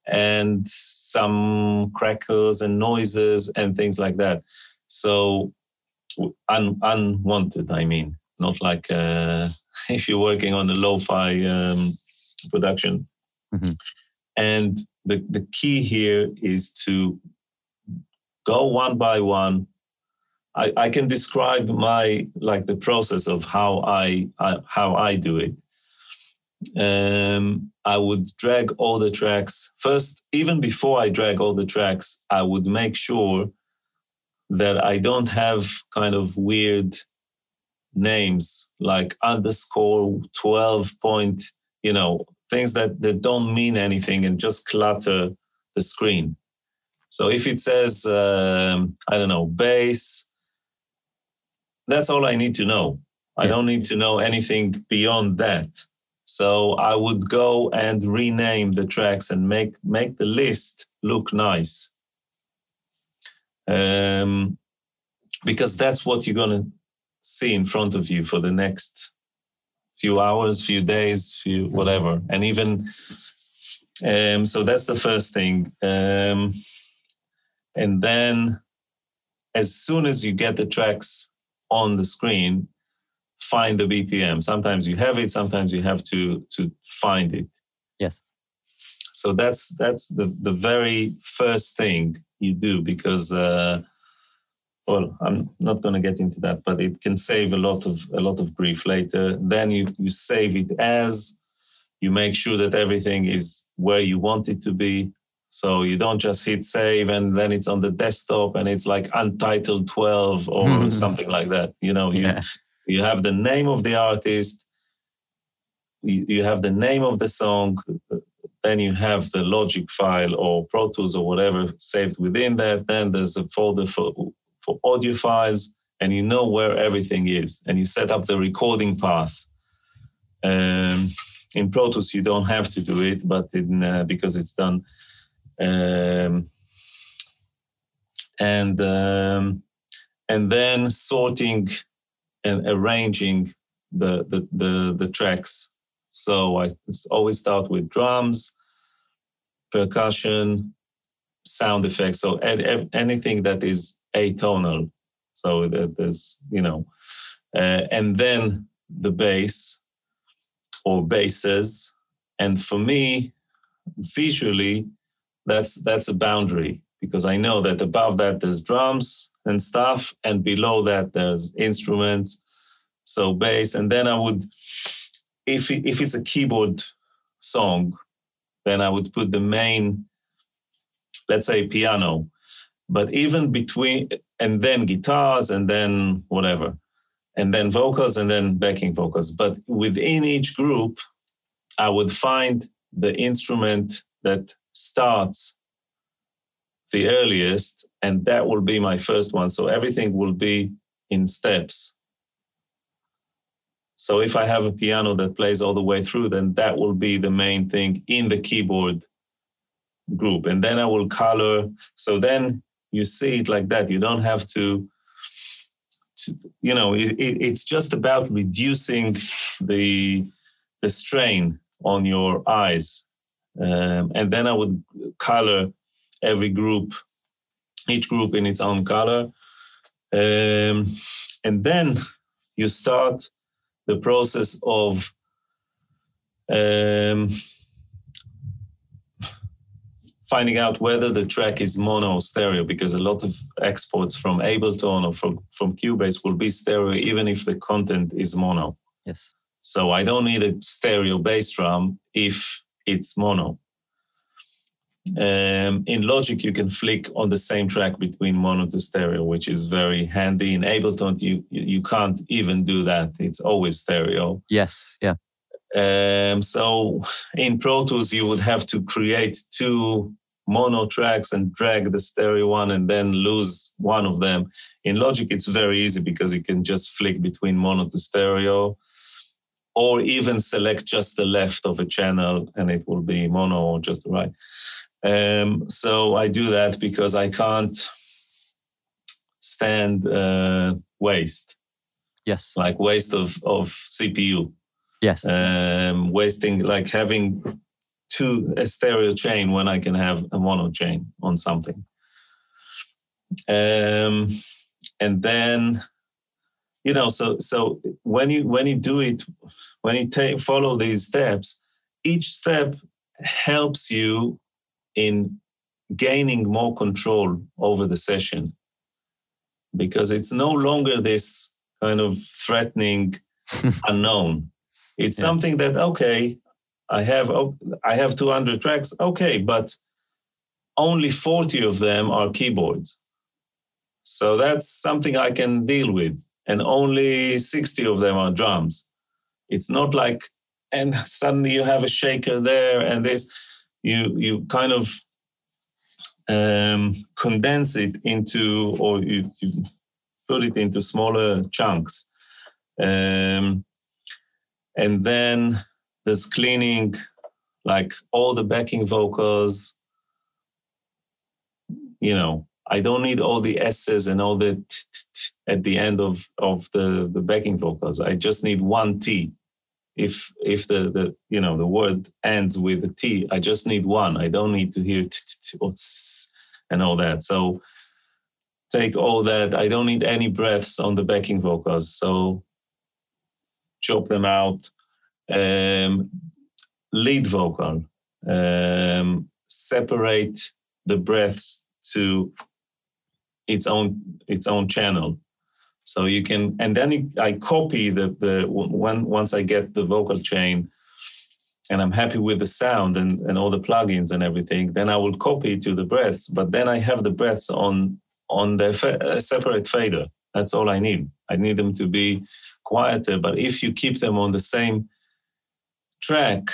and some crackles and noises and things like that. So un- unwanted, I mean not like uh, (laughs) if you're working on a lo-fi um, production. Mm-hmm. And the, the key here is to go one by one. I, I can describe my like the process of how I, I how I do it. Um, I would drag all the tracks first. Even before I drag all the tracks, I would make sure that I don't have kind of weird names like underscore 12 point, you know, things that, that don't mean anything and just clutter the screen. So if it says, um, I don't know, bass, that's all I need to know. I don't need to know anything beyond that. So I would go and rename the tracks and make make the list look nice. Um, because that's what you're gonna see in front of you for the next few hours, few days, few mm-hmm. whatever, and even um, so that's the first thing. Um, and then as soon as you get the tracks on the screen find the BPM. Sometimes you have it, sometimes you have to to find it.
Yes.
So that's that's the the very first thing you do because uh, well, I'm not going to get into that, but it can save a lot of a lot of grief later. Then you you save it as you make sure that everything is where you want it to be. So you don't just hit save and then it's on the desktop and it's like untitled 12 or mm. something like that. You know, you, yeah. you have the name of the artist, you, you have the name of the song, then you have the logic file or Pro Tools or whatever saved within that. Then there's a folder for, for audio files and you know where everything is and you set up the recording path. Um, in Pro Tools, you don't have to do it, but in, uh, because it's done. Um, and um, and then sorting and arranging the, the the, the tracks. So I always start with drums, percussion, sound effects. So anything that is atonal. So that there's you know, uh, and then the bass or basses. And for me, visually, that's that's a boundary because I know that above that there's drums and stuff, and below that there's instruments, so bass. And then I would, if it, if it's a keyboard song, then I would put the main, let's say piano, but even between and then guitars and then whatever and then vocals and then backing vocals. But within each group, I would find the instrument that starts the earliest, and that will be my first one. So everything will be in steps. So if I have a piano that plays all the way through, then that will be the main thing in the keyboard group. And then I will color. So then you see it like that. You don't have to you know, it, it, it's just about reducing the the strain on your eyes, um, and then I would color every group, each group in its own color, um, and then you start the process of um, finding out whether the track is mono or stereo because a lot of exports from Ableton or from, from Cubase will be stereo even if the content is mono.
Yes.
So I don't need a stereo bass drum if it's mono. Um, in Logic, you can flick on the same track between mono to stereo, which is very handy. In Ableton, you you can't even do that; it's always stereo.
Yes, yeah.
Um, so in Pro Tools, you would have to create two mono tracks and drag the stereo one and then lose one of them. In Logic, it's very easy because you can just flick between mono to stereo or even select just the left of a channel and it will be mono or just the right. Um, so I do that because I can't stand uh, waste.
Yes.
Like waste of, of CPU.
Yes.
Um, wasting, like having two a stereo chain when I can have a mono chain on something. Um, and then, you know, so so when you when you do it, when you take follow these steps, each step helps you in gaining more control over the session because it's no longer this kind of threatening (laughs) unknown it's yeah. something that okay, I have oh, I have 200 tracks. Okay, but only 40 of them are keyboards. So that's something I can deal with. And only 60 of them are drums. It's not like, and suddenly you have a shaker there and this. You you kind of um, condense it into, or you, you, put it into smaller chunks. Um, and then there's cleaning, like all the backing vocals. You know, I don't need all the S's and all the at the end of, of the, the backing vocals. I just need one T. If if the, the you know the word ends with a T, I just need one. I don't need to hear t- and all that. So take all that. I don't need any breaths on the backing vocals. So chop them out. Um, lead vocal. Um, separate the breaths to its own its own channel. So you can, and then I copy the the when once I get the vocal chain, and I'm happy with the sound and and all the plugins and everything. Then I will copy to the breaths, but then I have the breaths on on the fa- separate fader. That's all I need. I need them to be quieter. But if you keep them on the same track,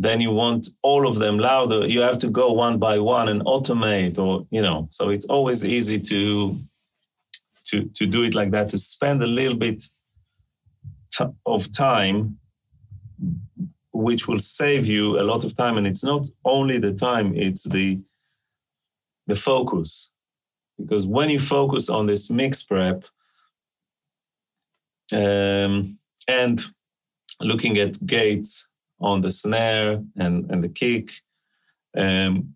then you want all of them louder. You have to go one by one and automate, or you know. So it's always easy to to to do it like that. To spend a little bit t- of time, which will save you a lot of time. And it's not only the time; it's the the focus because when you focus on this mix prep um, and looking at gates on the snare and, and the kick, um,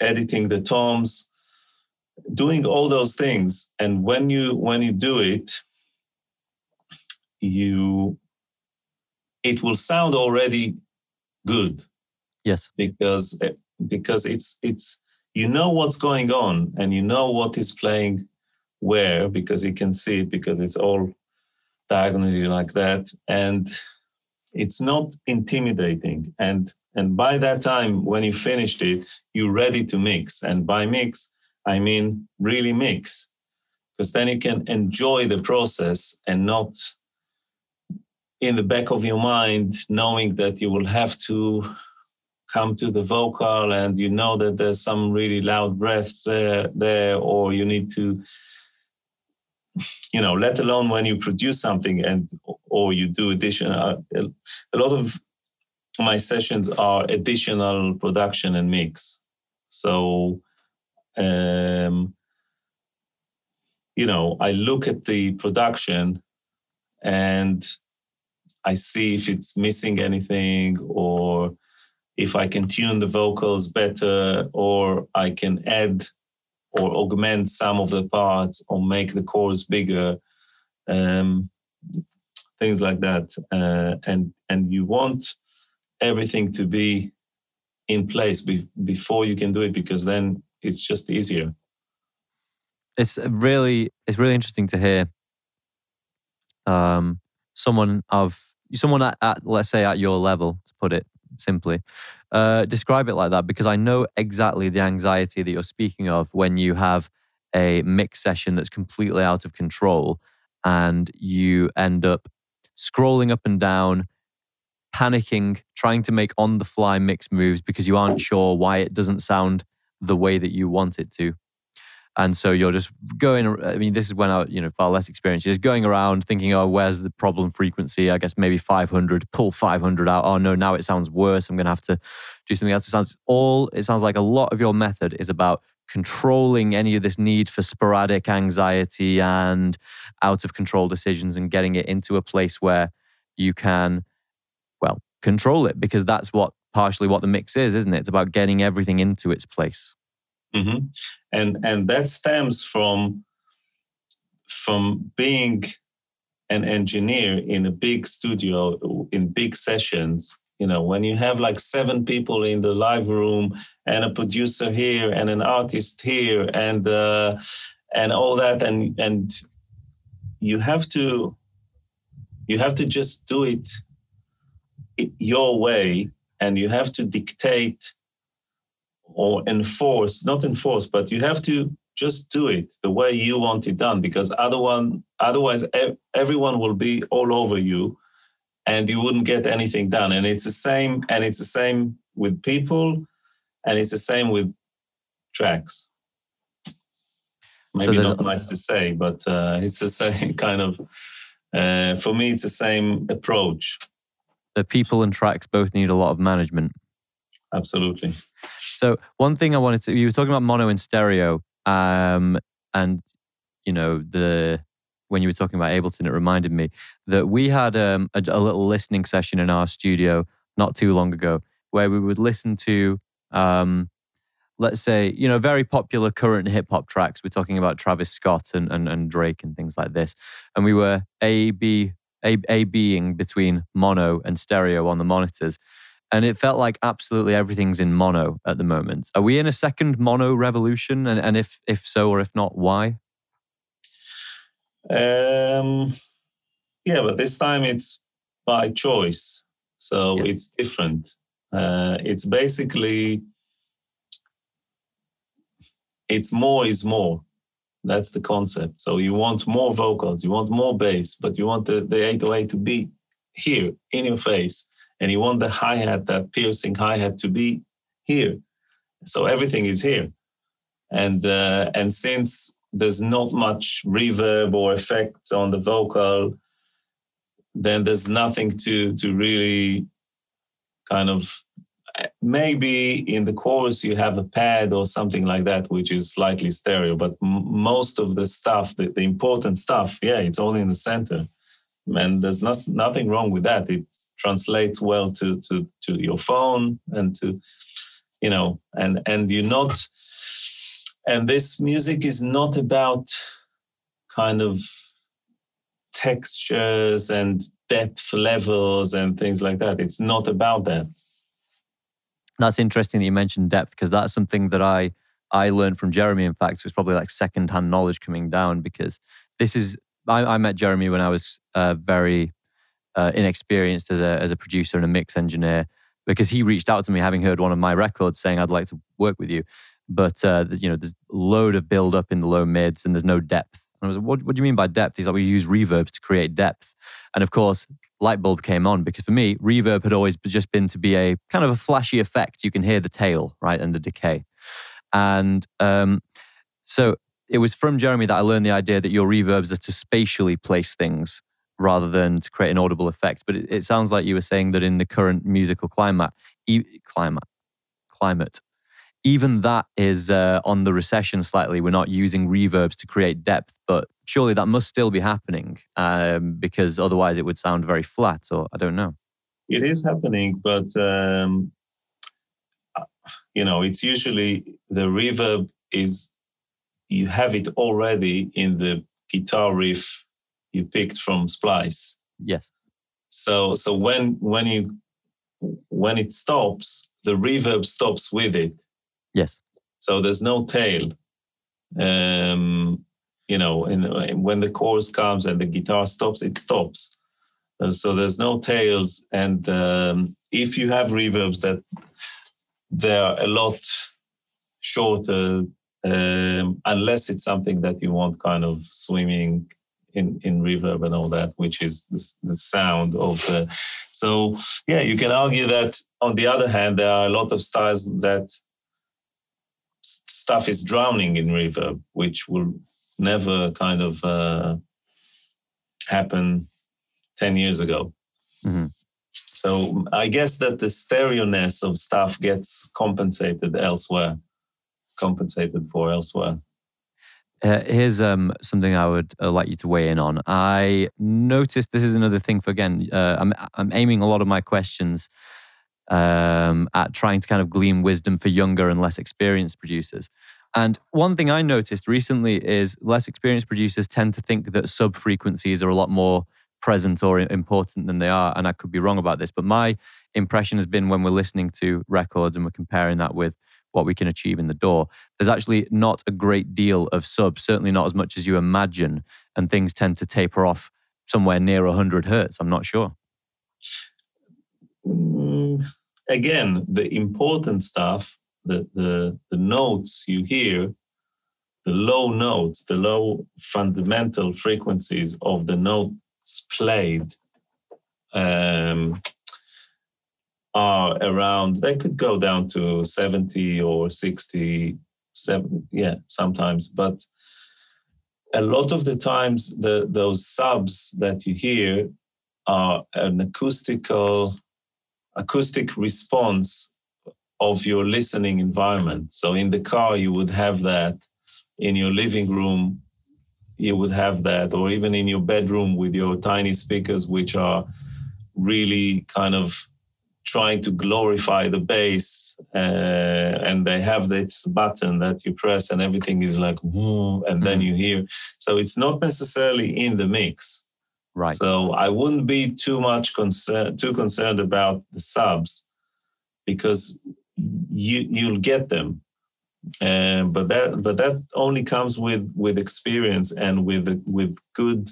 editing the toms, doing all those things, and when you when you do it, you it will sound already good.
Yes,
because because it's it's you know what's going on and you know what is playing where because you can see it because it's all diagonally like that. And it's not intimidating. And and by that time when you finished it you're ready to mix. And by mix i mean really mix. Because then you can enjoy the process and not in the back of your mind knowing that you will have to come to the vocal and you know that there's some really loud breaths uh, there or you need to you know let alone when you produce something and or you do additional uh, a lot of my sessions are additional production and mix. So um you know i look at the production and i see if it's missing anything or if I can tune the vocals better, or I can add or augment some of the parts, or make the chorus bigger, um, things like that. Uh, and and you want everything to be in place be, before you can do it, because then it's just easier.
It's really it's really interesting to hear um, someone of someone at, at let's say at your level to put it simply. Uh, describe it like that because I know exactly the anxiety that you're speaking of when you have a mix session that's completely out of control and you end up scrolling up and down, panicking, trying to make on the fly mix moves because you aren't sure why it doesn't sound the way that you want it to. And so you're just going, I mean, this is when I, you know, far less experience. You're just going around thinking, oh, where's the problem frequency? I guess maybe 500, pull 500 out. Oh, no, now it sounds worse. I'm going to have to do something else. It sounds all, it sounds like a lot of your method is about controlling any of this need for sporadic anxiety and out of control decisions and getting it into a place where you can, well, control it because that's what partially what the mix is, isn't it? It's about getting everything into its place.
Mm-hmm. And and that stems from from being an engineer in a big studio in big sessions you know when you have like seven people in the live room and a producer here and an artist here and uh, and all that and and you have to you have to just do it your way and you have to dictate or enforce, not enforce, but you have to just do it the way you want it done because otherwise, otherwise everyone will be all over you and you wouldn't get anything done. And it's the same, and it's the same with people, and it's the same with tracks. Maybe so not nice to say, but uh, (laughs) it's the same kind of. Uh, for me, it's the same approach.
The people and tracks both need a lot of management.
Absolutely.
So one thing I wanted to, you were talking about mono and stereo, um, and you know the when you were talking about Ableton, it reminded me that we had um, a, a, little listening session in our studio not too long ago where we would listen to um, let's say, you know, very popular current hip hop tracks. We're talking about Travis Scott and, and, and Drake and things like this. And we were A, B, A, A being between mono and stereo on the monitors. And it felt like absolutely everything's in mono at the moment. Are we in a second mono revolution? And, and if, if so, or if not, why?
Um, yeah, but this time it's by choice. So yes. it's different. Uh, it's basically it's more is more. That's the concept. So you want more vocals, you want more bass, but you want the, the 808 to be here in your face. And you want the hi hat, that piercing hi hat, to be here. So everything is here. And uh, and since there's not much reverb or effects on the vocal, then there's nothing to to really kind of maybe in the chorus you have a pad or something like that which is slightly stereo but m- most of the stuff the, the important stuff yeah it's all in the center and there's not, nothing wrong with that it translates well to to to your phone and to you know and and you're not and this music is not about kind of textures and depth levels and things like that it's not about that
that's interesting that you mentioned depth because that's something that I I learned from Jeremy. In fact, it was probably like secondhand knowledge coming down because this is I, I met Jeremy when I was uh, very uh, inexperienced as a as a producer and a mix engineer because he reached out to me having heard one of my records saying I'd like to work with you, but uh, you know there's a load of build up in the low mids and there's no depth. And I was like, what, what do you mean by depth? He's like, we use reverbs to create depth. And of course, light bulb came on because for me, reverb had always just been to be a kind of a flashy effect. You can hear the tail, right, and the decay. And um, so it was from Jeremy that I learned the idea that your reverbs are to spatially place things rather than to create an audible effect. But it, it sounds like you were saying that in the current musical climate, e- climate, climate, even that is uh, on the recession slightly. We're not using reverbs to create depth, but surely that must still be happening um, because otherwise it would sound very flat, or I don't know.
It is happening, but um, uh, you know, it's usually the reverb is you have it already in the guitar riff you picked from Splice.
Yes.
So so when when you when it stops, the reverb stops with it.
Yes.
So there's no tail. Um, you know, and when the chorus comes and the guitar stops, it stops. Uh, so there's no tails. And um, if you have reverbs that they're a lot shorter, um, unless it's something that you want kind of swimming in, in reverb and all that, which is the, the sound of the. So, yeah, you can argue that on the other hand, there are a lot of styles that stuff is drowning in reverb, which will never kind of uh, happen 10 years ago. Mm-hmm. So I guess that the stereo-ness of stuff gets compensated elsewhere, compensated for elsewhere.
Uh, here's um, something I would uh, like you to weigh in on. I noticed this is another thing for again. Uh, I'm I'm aiming a lot of my questions um, at trying to kind of glean wisdom for younger and less experienced producers. And one thing I noticed recently is less experienced producers tend to think that sub frequencies are a lot more present or important than they are. And I could be wrong about this, but my impression has been when we're listening to records and we're comparing that with what we can achieve in the DAW. there's actually not a great deal of sub, certainly not as much as you imagine. And things tend to taper off somewhere near 100 hertz. I'm not sure.
Mm, again, the important stuff, the, the, the notes you hear, the low notes, the low fundamental frequencies of the notes played um, are around, they could go down to 70 or 60, seven, yeah, sometimes. But a lot of the times, the, those subs that you hear are an acoustical acoustic response of your listening environment. So in the car, you would have that. In your living room, you would have that, or even in your bedroom with your tiny speakers, which are really kind of trying to glorify the bass uh, and they have this button that you press and everything is like Whoa, and then mm-hmm. you hear. So it's not necessarily in the mix.
Right.
So i wouldn't be too much concerned too concerned about the subs because you you'll get them. Uh, but that but that only comes with with experience and with with good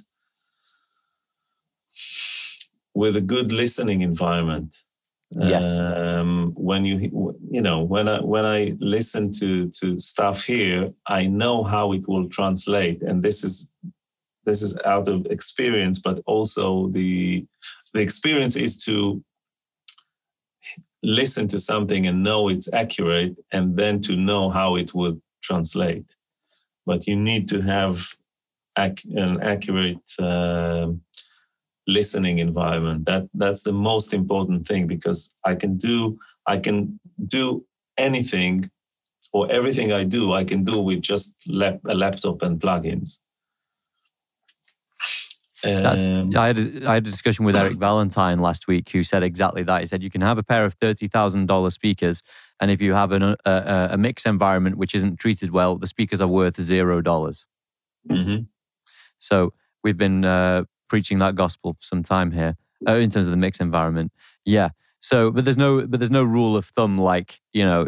with a good listening environment
Yes.
Um, when you you know when I when I listen to to stuff here, I know how it will translate, and this is this is out of experience, but also the the experience is to listen to something and know it's accurate, and then to know how it would translate. But you need to have ac- an accurate. Uh, listening environment that that's the most important thing because i can do i can do anything or everything i do i can do with just lap, a laptop and plugins
that's, um, I, had a, I had a discussion with Eric Valentine last week who said exactly that. He said you can have a pair of $30,000 speakers, and if you have an, a, a mix environment which isn't treated well, the speakers are worth 0. dollars mm-hmm. So we've been uh, preaching that gospel for some time here uh, in terms of the mix environment. Yeah. So, but there's no, but there's no rule of thumb like you know,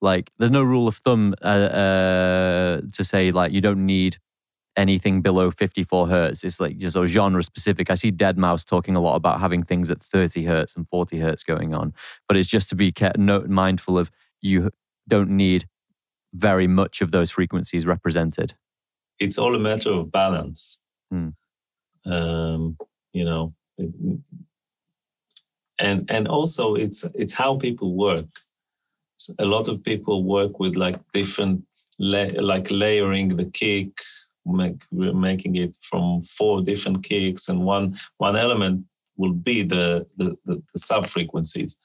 like there's no rule of thumb uh, uh, to say like you don't need anything below 54 hertz. It's like just of genre specific. I see deadmau5 talking a lot about having things at 30 hertz and 40 hertz going on, but it's just to be kept note mindful of you don't need very much of those frequencies represented.
It's all a matter of balance.
Hmm
um, you know and and also it's it's how people work. A lot of people work with like different la- like layering the kick make, making it from four different kicks and one one element will be the the, the, the sub frequencies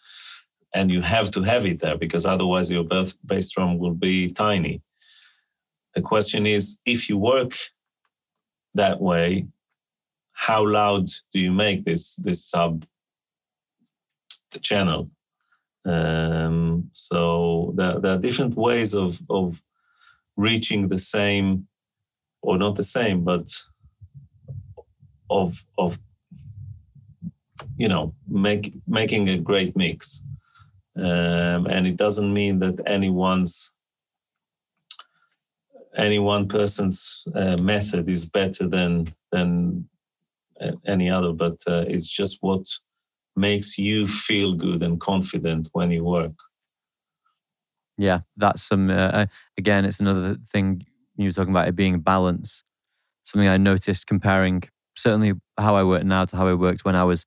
and you have to have it there because otherwise your bass drum will be tiny. The question is if you work that way how loud do you make this this sub the channel? Um, so there, there, are different ways of of reaching the same or not the same but of of you know make making a great mix. Um, and it doesn't mean that anyone's any one person's uh, method is better than than any other, but uh, it's just what makes you feel good and confident when you work.
Yeah, that's some. Uh, uh, again, it's another thing you were talking about it being balance. Something I noticed comparing certainly how I work now to how I worked when I was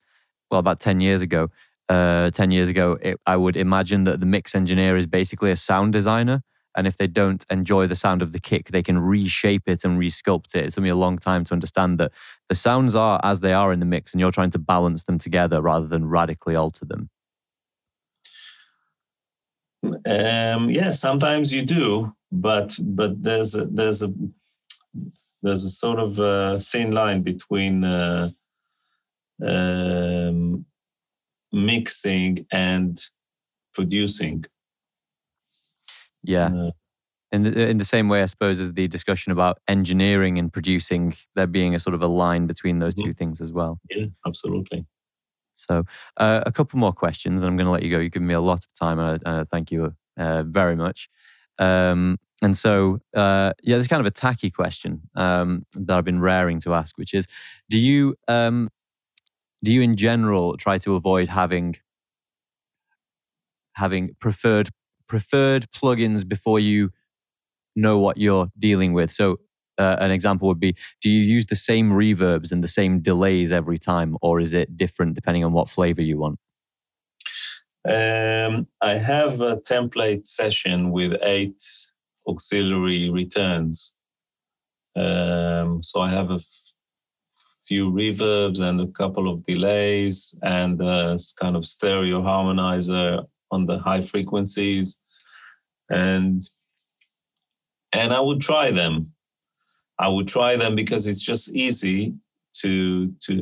well about ten years ago. Uh, ten years ago, it, I would imagine that the mix engineer is basically a sound designer and if they don't enjoy the sound of the kick, they can reshape it and resculpt it. It took me a long time to understand that the sounds are as they are in the mix, and you're trying to balance them together rather than radically alter them.
Um, yeah, sometimes you do, but but there's a, there's a there's a sort of a thin line between uh, um, mixing and producing.
Yeah. Uh, in the, in the same way, I suppose, as the discussion about engineering and producing, there being a sort of a line between those two things as well.
Yeah, absolutely.
So, uh, a couple more questions, and I'm going to let you go. You've given me a lot of time, and I, uh, thank you uh, very much. Um, and so, uh, yeah, there's kind of a tacky question um, that I've been raring to ask, which is, do you um, do you in general try to avoid having having preferred preferred plugins before you know what you're dealing with. So, uh, an example would be do you use the same reverbs and the same delays every time, or is it different depending on what flavor you want?
Um, I have a template session with eight auxiliary returns. Um, so I have a few reverbs and a couple of delays and a kind of stereo harmonizer on the high frequencies and and i would try them i would try them because it's just easy to to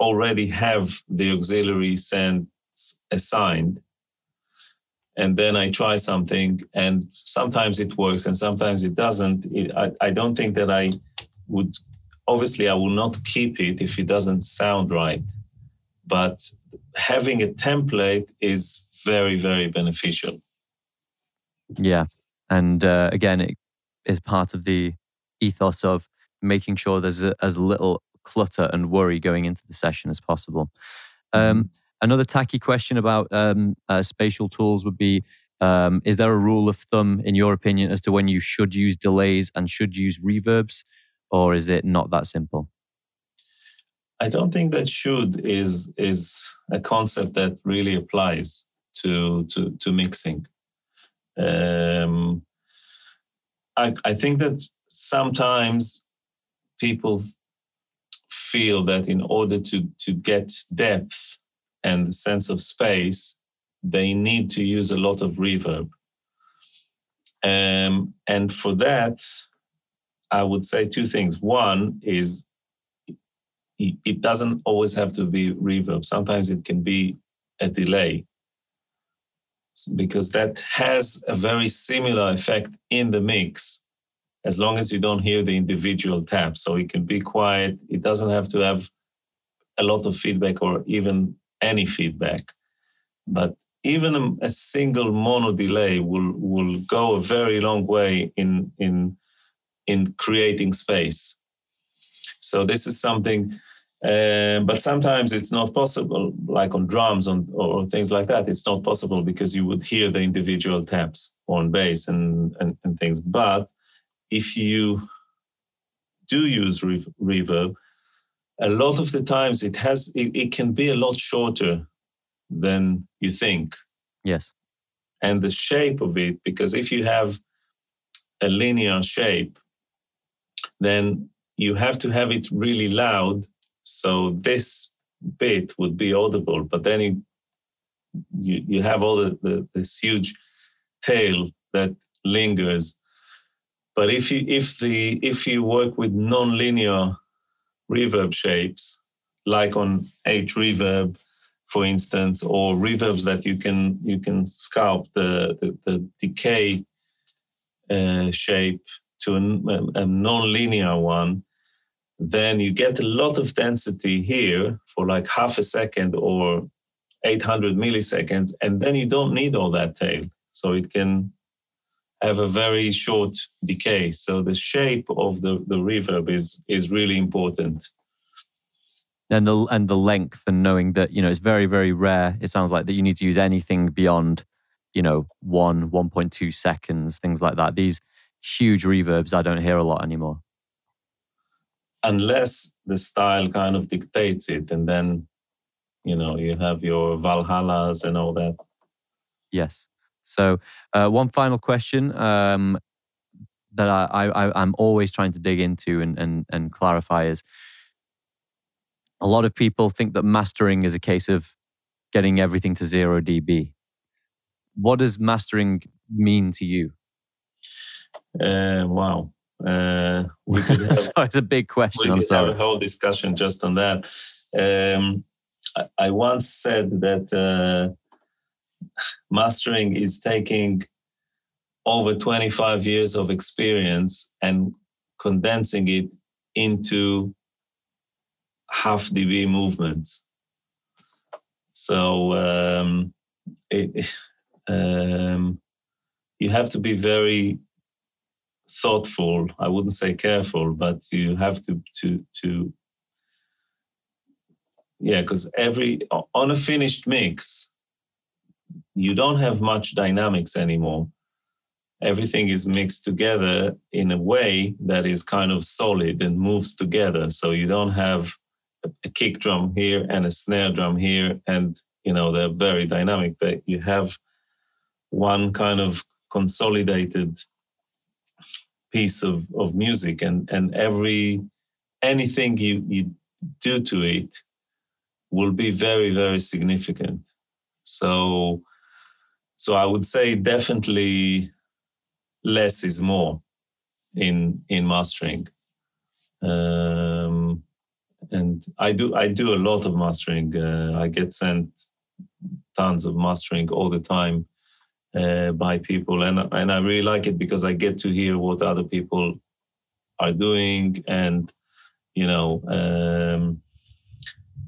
already have the auxiliary sends assigned and then I try something, and sometimes it works and sometimes it doesn't. It, I, I don't think that I would, obviously, I will not keep it if it doesn't sound right. But having a template is very, very beneficial.
Yeah. And uh, again, it is part of the ethos of making sure there's a, as little clutter and worry going into the session as possible. Um, mm-hmm. Another tacky question about um, uh, spatial tools would be um, Is there a rule of thumb, in your opinion, as to when you should use delays and should use reverbs? Or is it not that simple?
I don't think that should is is a concept that really applies to to, to mixing. Um, I, I think that sometimes people feel that in order to to get depth and sense of space, they need to use a lot of reverb. Um, and for that, I would say two things. One is it doesn't always have to be reverb. Sometimes it can be a delay because that has a very similar effect in the mix as long as you don't hear the individual taps. So it can be quiet. It doesn't have to have a lot of feedback or even any feedback. But even a, a, single mono delay will will go a very long way in in in creating space. So this is something, uh, but sometimes it's not possible, like on drums on, or things like that. It's not possible because you would hear the individual taps on bass and, and, and things. But if you do use re- reverb, a lot of the times it has it, it can be a lot shorter than you think
yes
and the shape of it because if you have a linear shape then you have to have it really loud so this bit would be audible but then you you, you have all the, the this huge tail that lingers. But if you if the if you work with non-linear reverb shapes, like on H reverb, for instance, or reverbs that you can you can sculpt the the, the decay uh, shape to a, um, a non-linear one, then you get a lot of density here for like half a second or 800 milliseconds, and then you don't need all that tail. So it can have a very short decay. So the shape of the, the reverb is is really important.
And the and the length and knowing that, you know, it's very, very rare. It sounds like that you need to use anything beyond, you know, one, 1.2 seconds, things like that. These huge reverbs I don't hear a lot anymore.
Unless the style kind of dictates it and then, you know, you have your Valhallas and all that.
Yes. So, uh, one final question um, that I, I, I'm always trying to dig into and, and, and clarify is a lot of people think that mastering is a case of getting everything to zero dB. What does mastering mean to you?
Uh, wow. Uh, (laughs)
we could have, sorry, it's a big question.
We
I'm sorry.
have a whole discussion just on that. Um, I, I, once said that uh, mastering is taking over 25 years of experience and condensing it into half dB movements. So um, it, (laughs) um, you have to be very thoughtful. I wouldn't say careful, but you have to to to yeah, because every on a finished mix, you don't have much dynamics anymore. Everything is mixed together in a way that is kind of solid and moves together. So you don't have a kick drum here and a snare drum here, and you know they're very dynamic. That you have one kind of consolidated piece of, of music, and and every anything you you do to it will be very very significant. So so I would say definitely less is more in in mastering. Um, and I do I do a lot of mastering. Uh, I get sent tons of mastering all the time uh, by people, and and I really like it because I get to hear what other people are doing, and you know, um,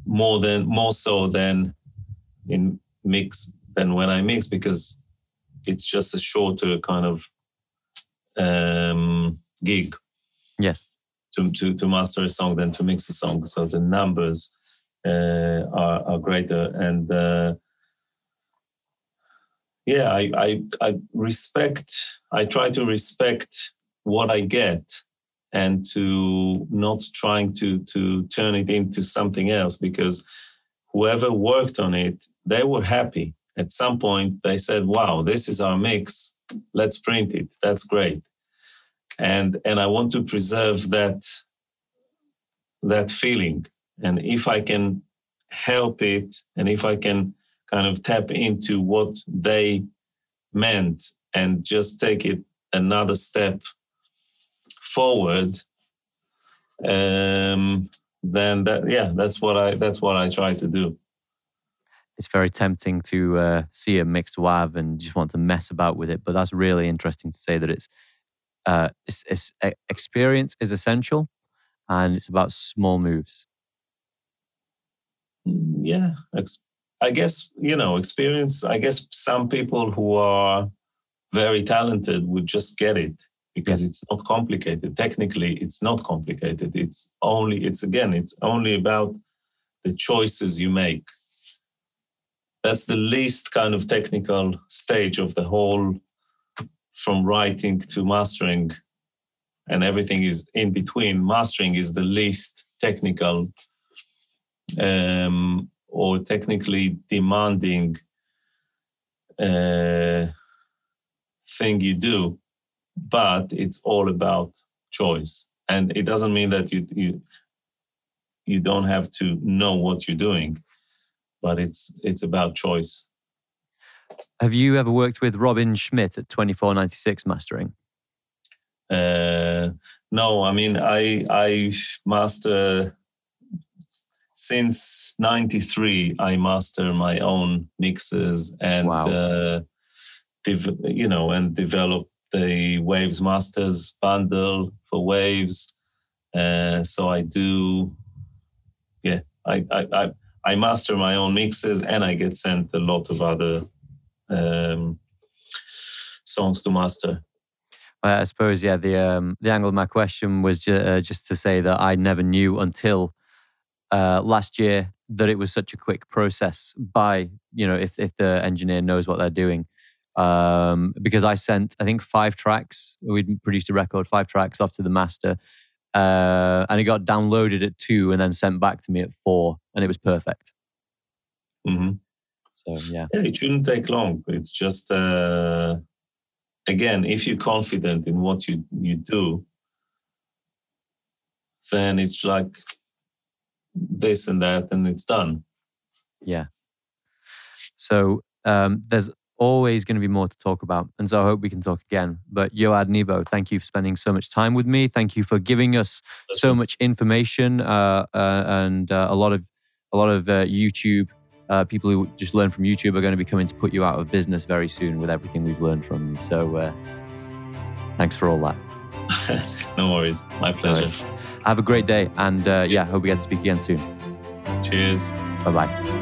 more than more so than in mix than when I mix because it's just a shorter kind of um, gig.
Yes.
To, to, to master a song than to mix a song. So the numbers uh, are, are greater. And uh, yeah, I, I, I respect, I try to respect what I get and to not trying to, to turn it into something else because whoever worked on it, they were happy. At some point, they said, wow, this is our mix. Let's print it. That's great and and i want to preserve that that feeling and if i can help it and if i can kind of tap into what they meant and just take it another step forward um then that yeah that's what i that's what i try to do
it's very tempting to uh, see a mixed WAV and just want to mess about with it. But that's really interesting to say that it's uh, it's, it's, experience is essential and it's about small moves.
Mm, yeah, I guess, you know, experience, I guess some people who are very talented would just get it because yes. it's not complicated. Technically, it's not complicated. It's only, it's again, it's only about the choices you make. That's the least kind of technical stage of the whole from writing to mastering and everything is in between mastering is the least technical um, or technically demanding uh, thing you do but it's all about choice and it doesn't mean that you you you don't have to know what you're doing but it's it's about choice
have you ever worked with Robin Schmidt at 2496 Mastering?
Uh, no, I mean, I, I master since 93, I master my own mixes and, wow. uh, you know, and develop the Waves Masters bundle for Waves. Uh, so I do, yeah, I, I, I, I master my own mixes and I get sent a lot of other um, songs to master.
I suppose, yeah. The um, the angle of my question was ju- uh, just to say that I never knew until uh, last year that it was such a quick process. By you know, if if the engineer knows what they're doing, um, because I sent I think five tracks. We'd produced a record, five tracks off to the master, uh, and it got downloaded at two and then sent back to me at four, and it was perfect.
Mm-hmm.
So yeah.
yeah, it shouldn't take long. It's just uh, again, if you're confident in what you you do, then it's like this and that, and it's done.
Yeah. So um, there's always going to be more to talk about. And so I hope we can talk again. But Yoad Nevo, thank you for spending so much time with me. Thank you for giving us so much information uh, uh, and uh, a lot of a lot of uh, YouTube uh, people who just learn from YouTube are going to be coming to put you out of business very soon with everything we've learned from you. So uh, thanks for all that. (laughs)
no worries. My pleasure.
Have a great day. And uh, yeah, hope we get to speak again soon.
Cheers.
Bye bye.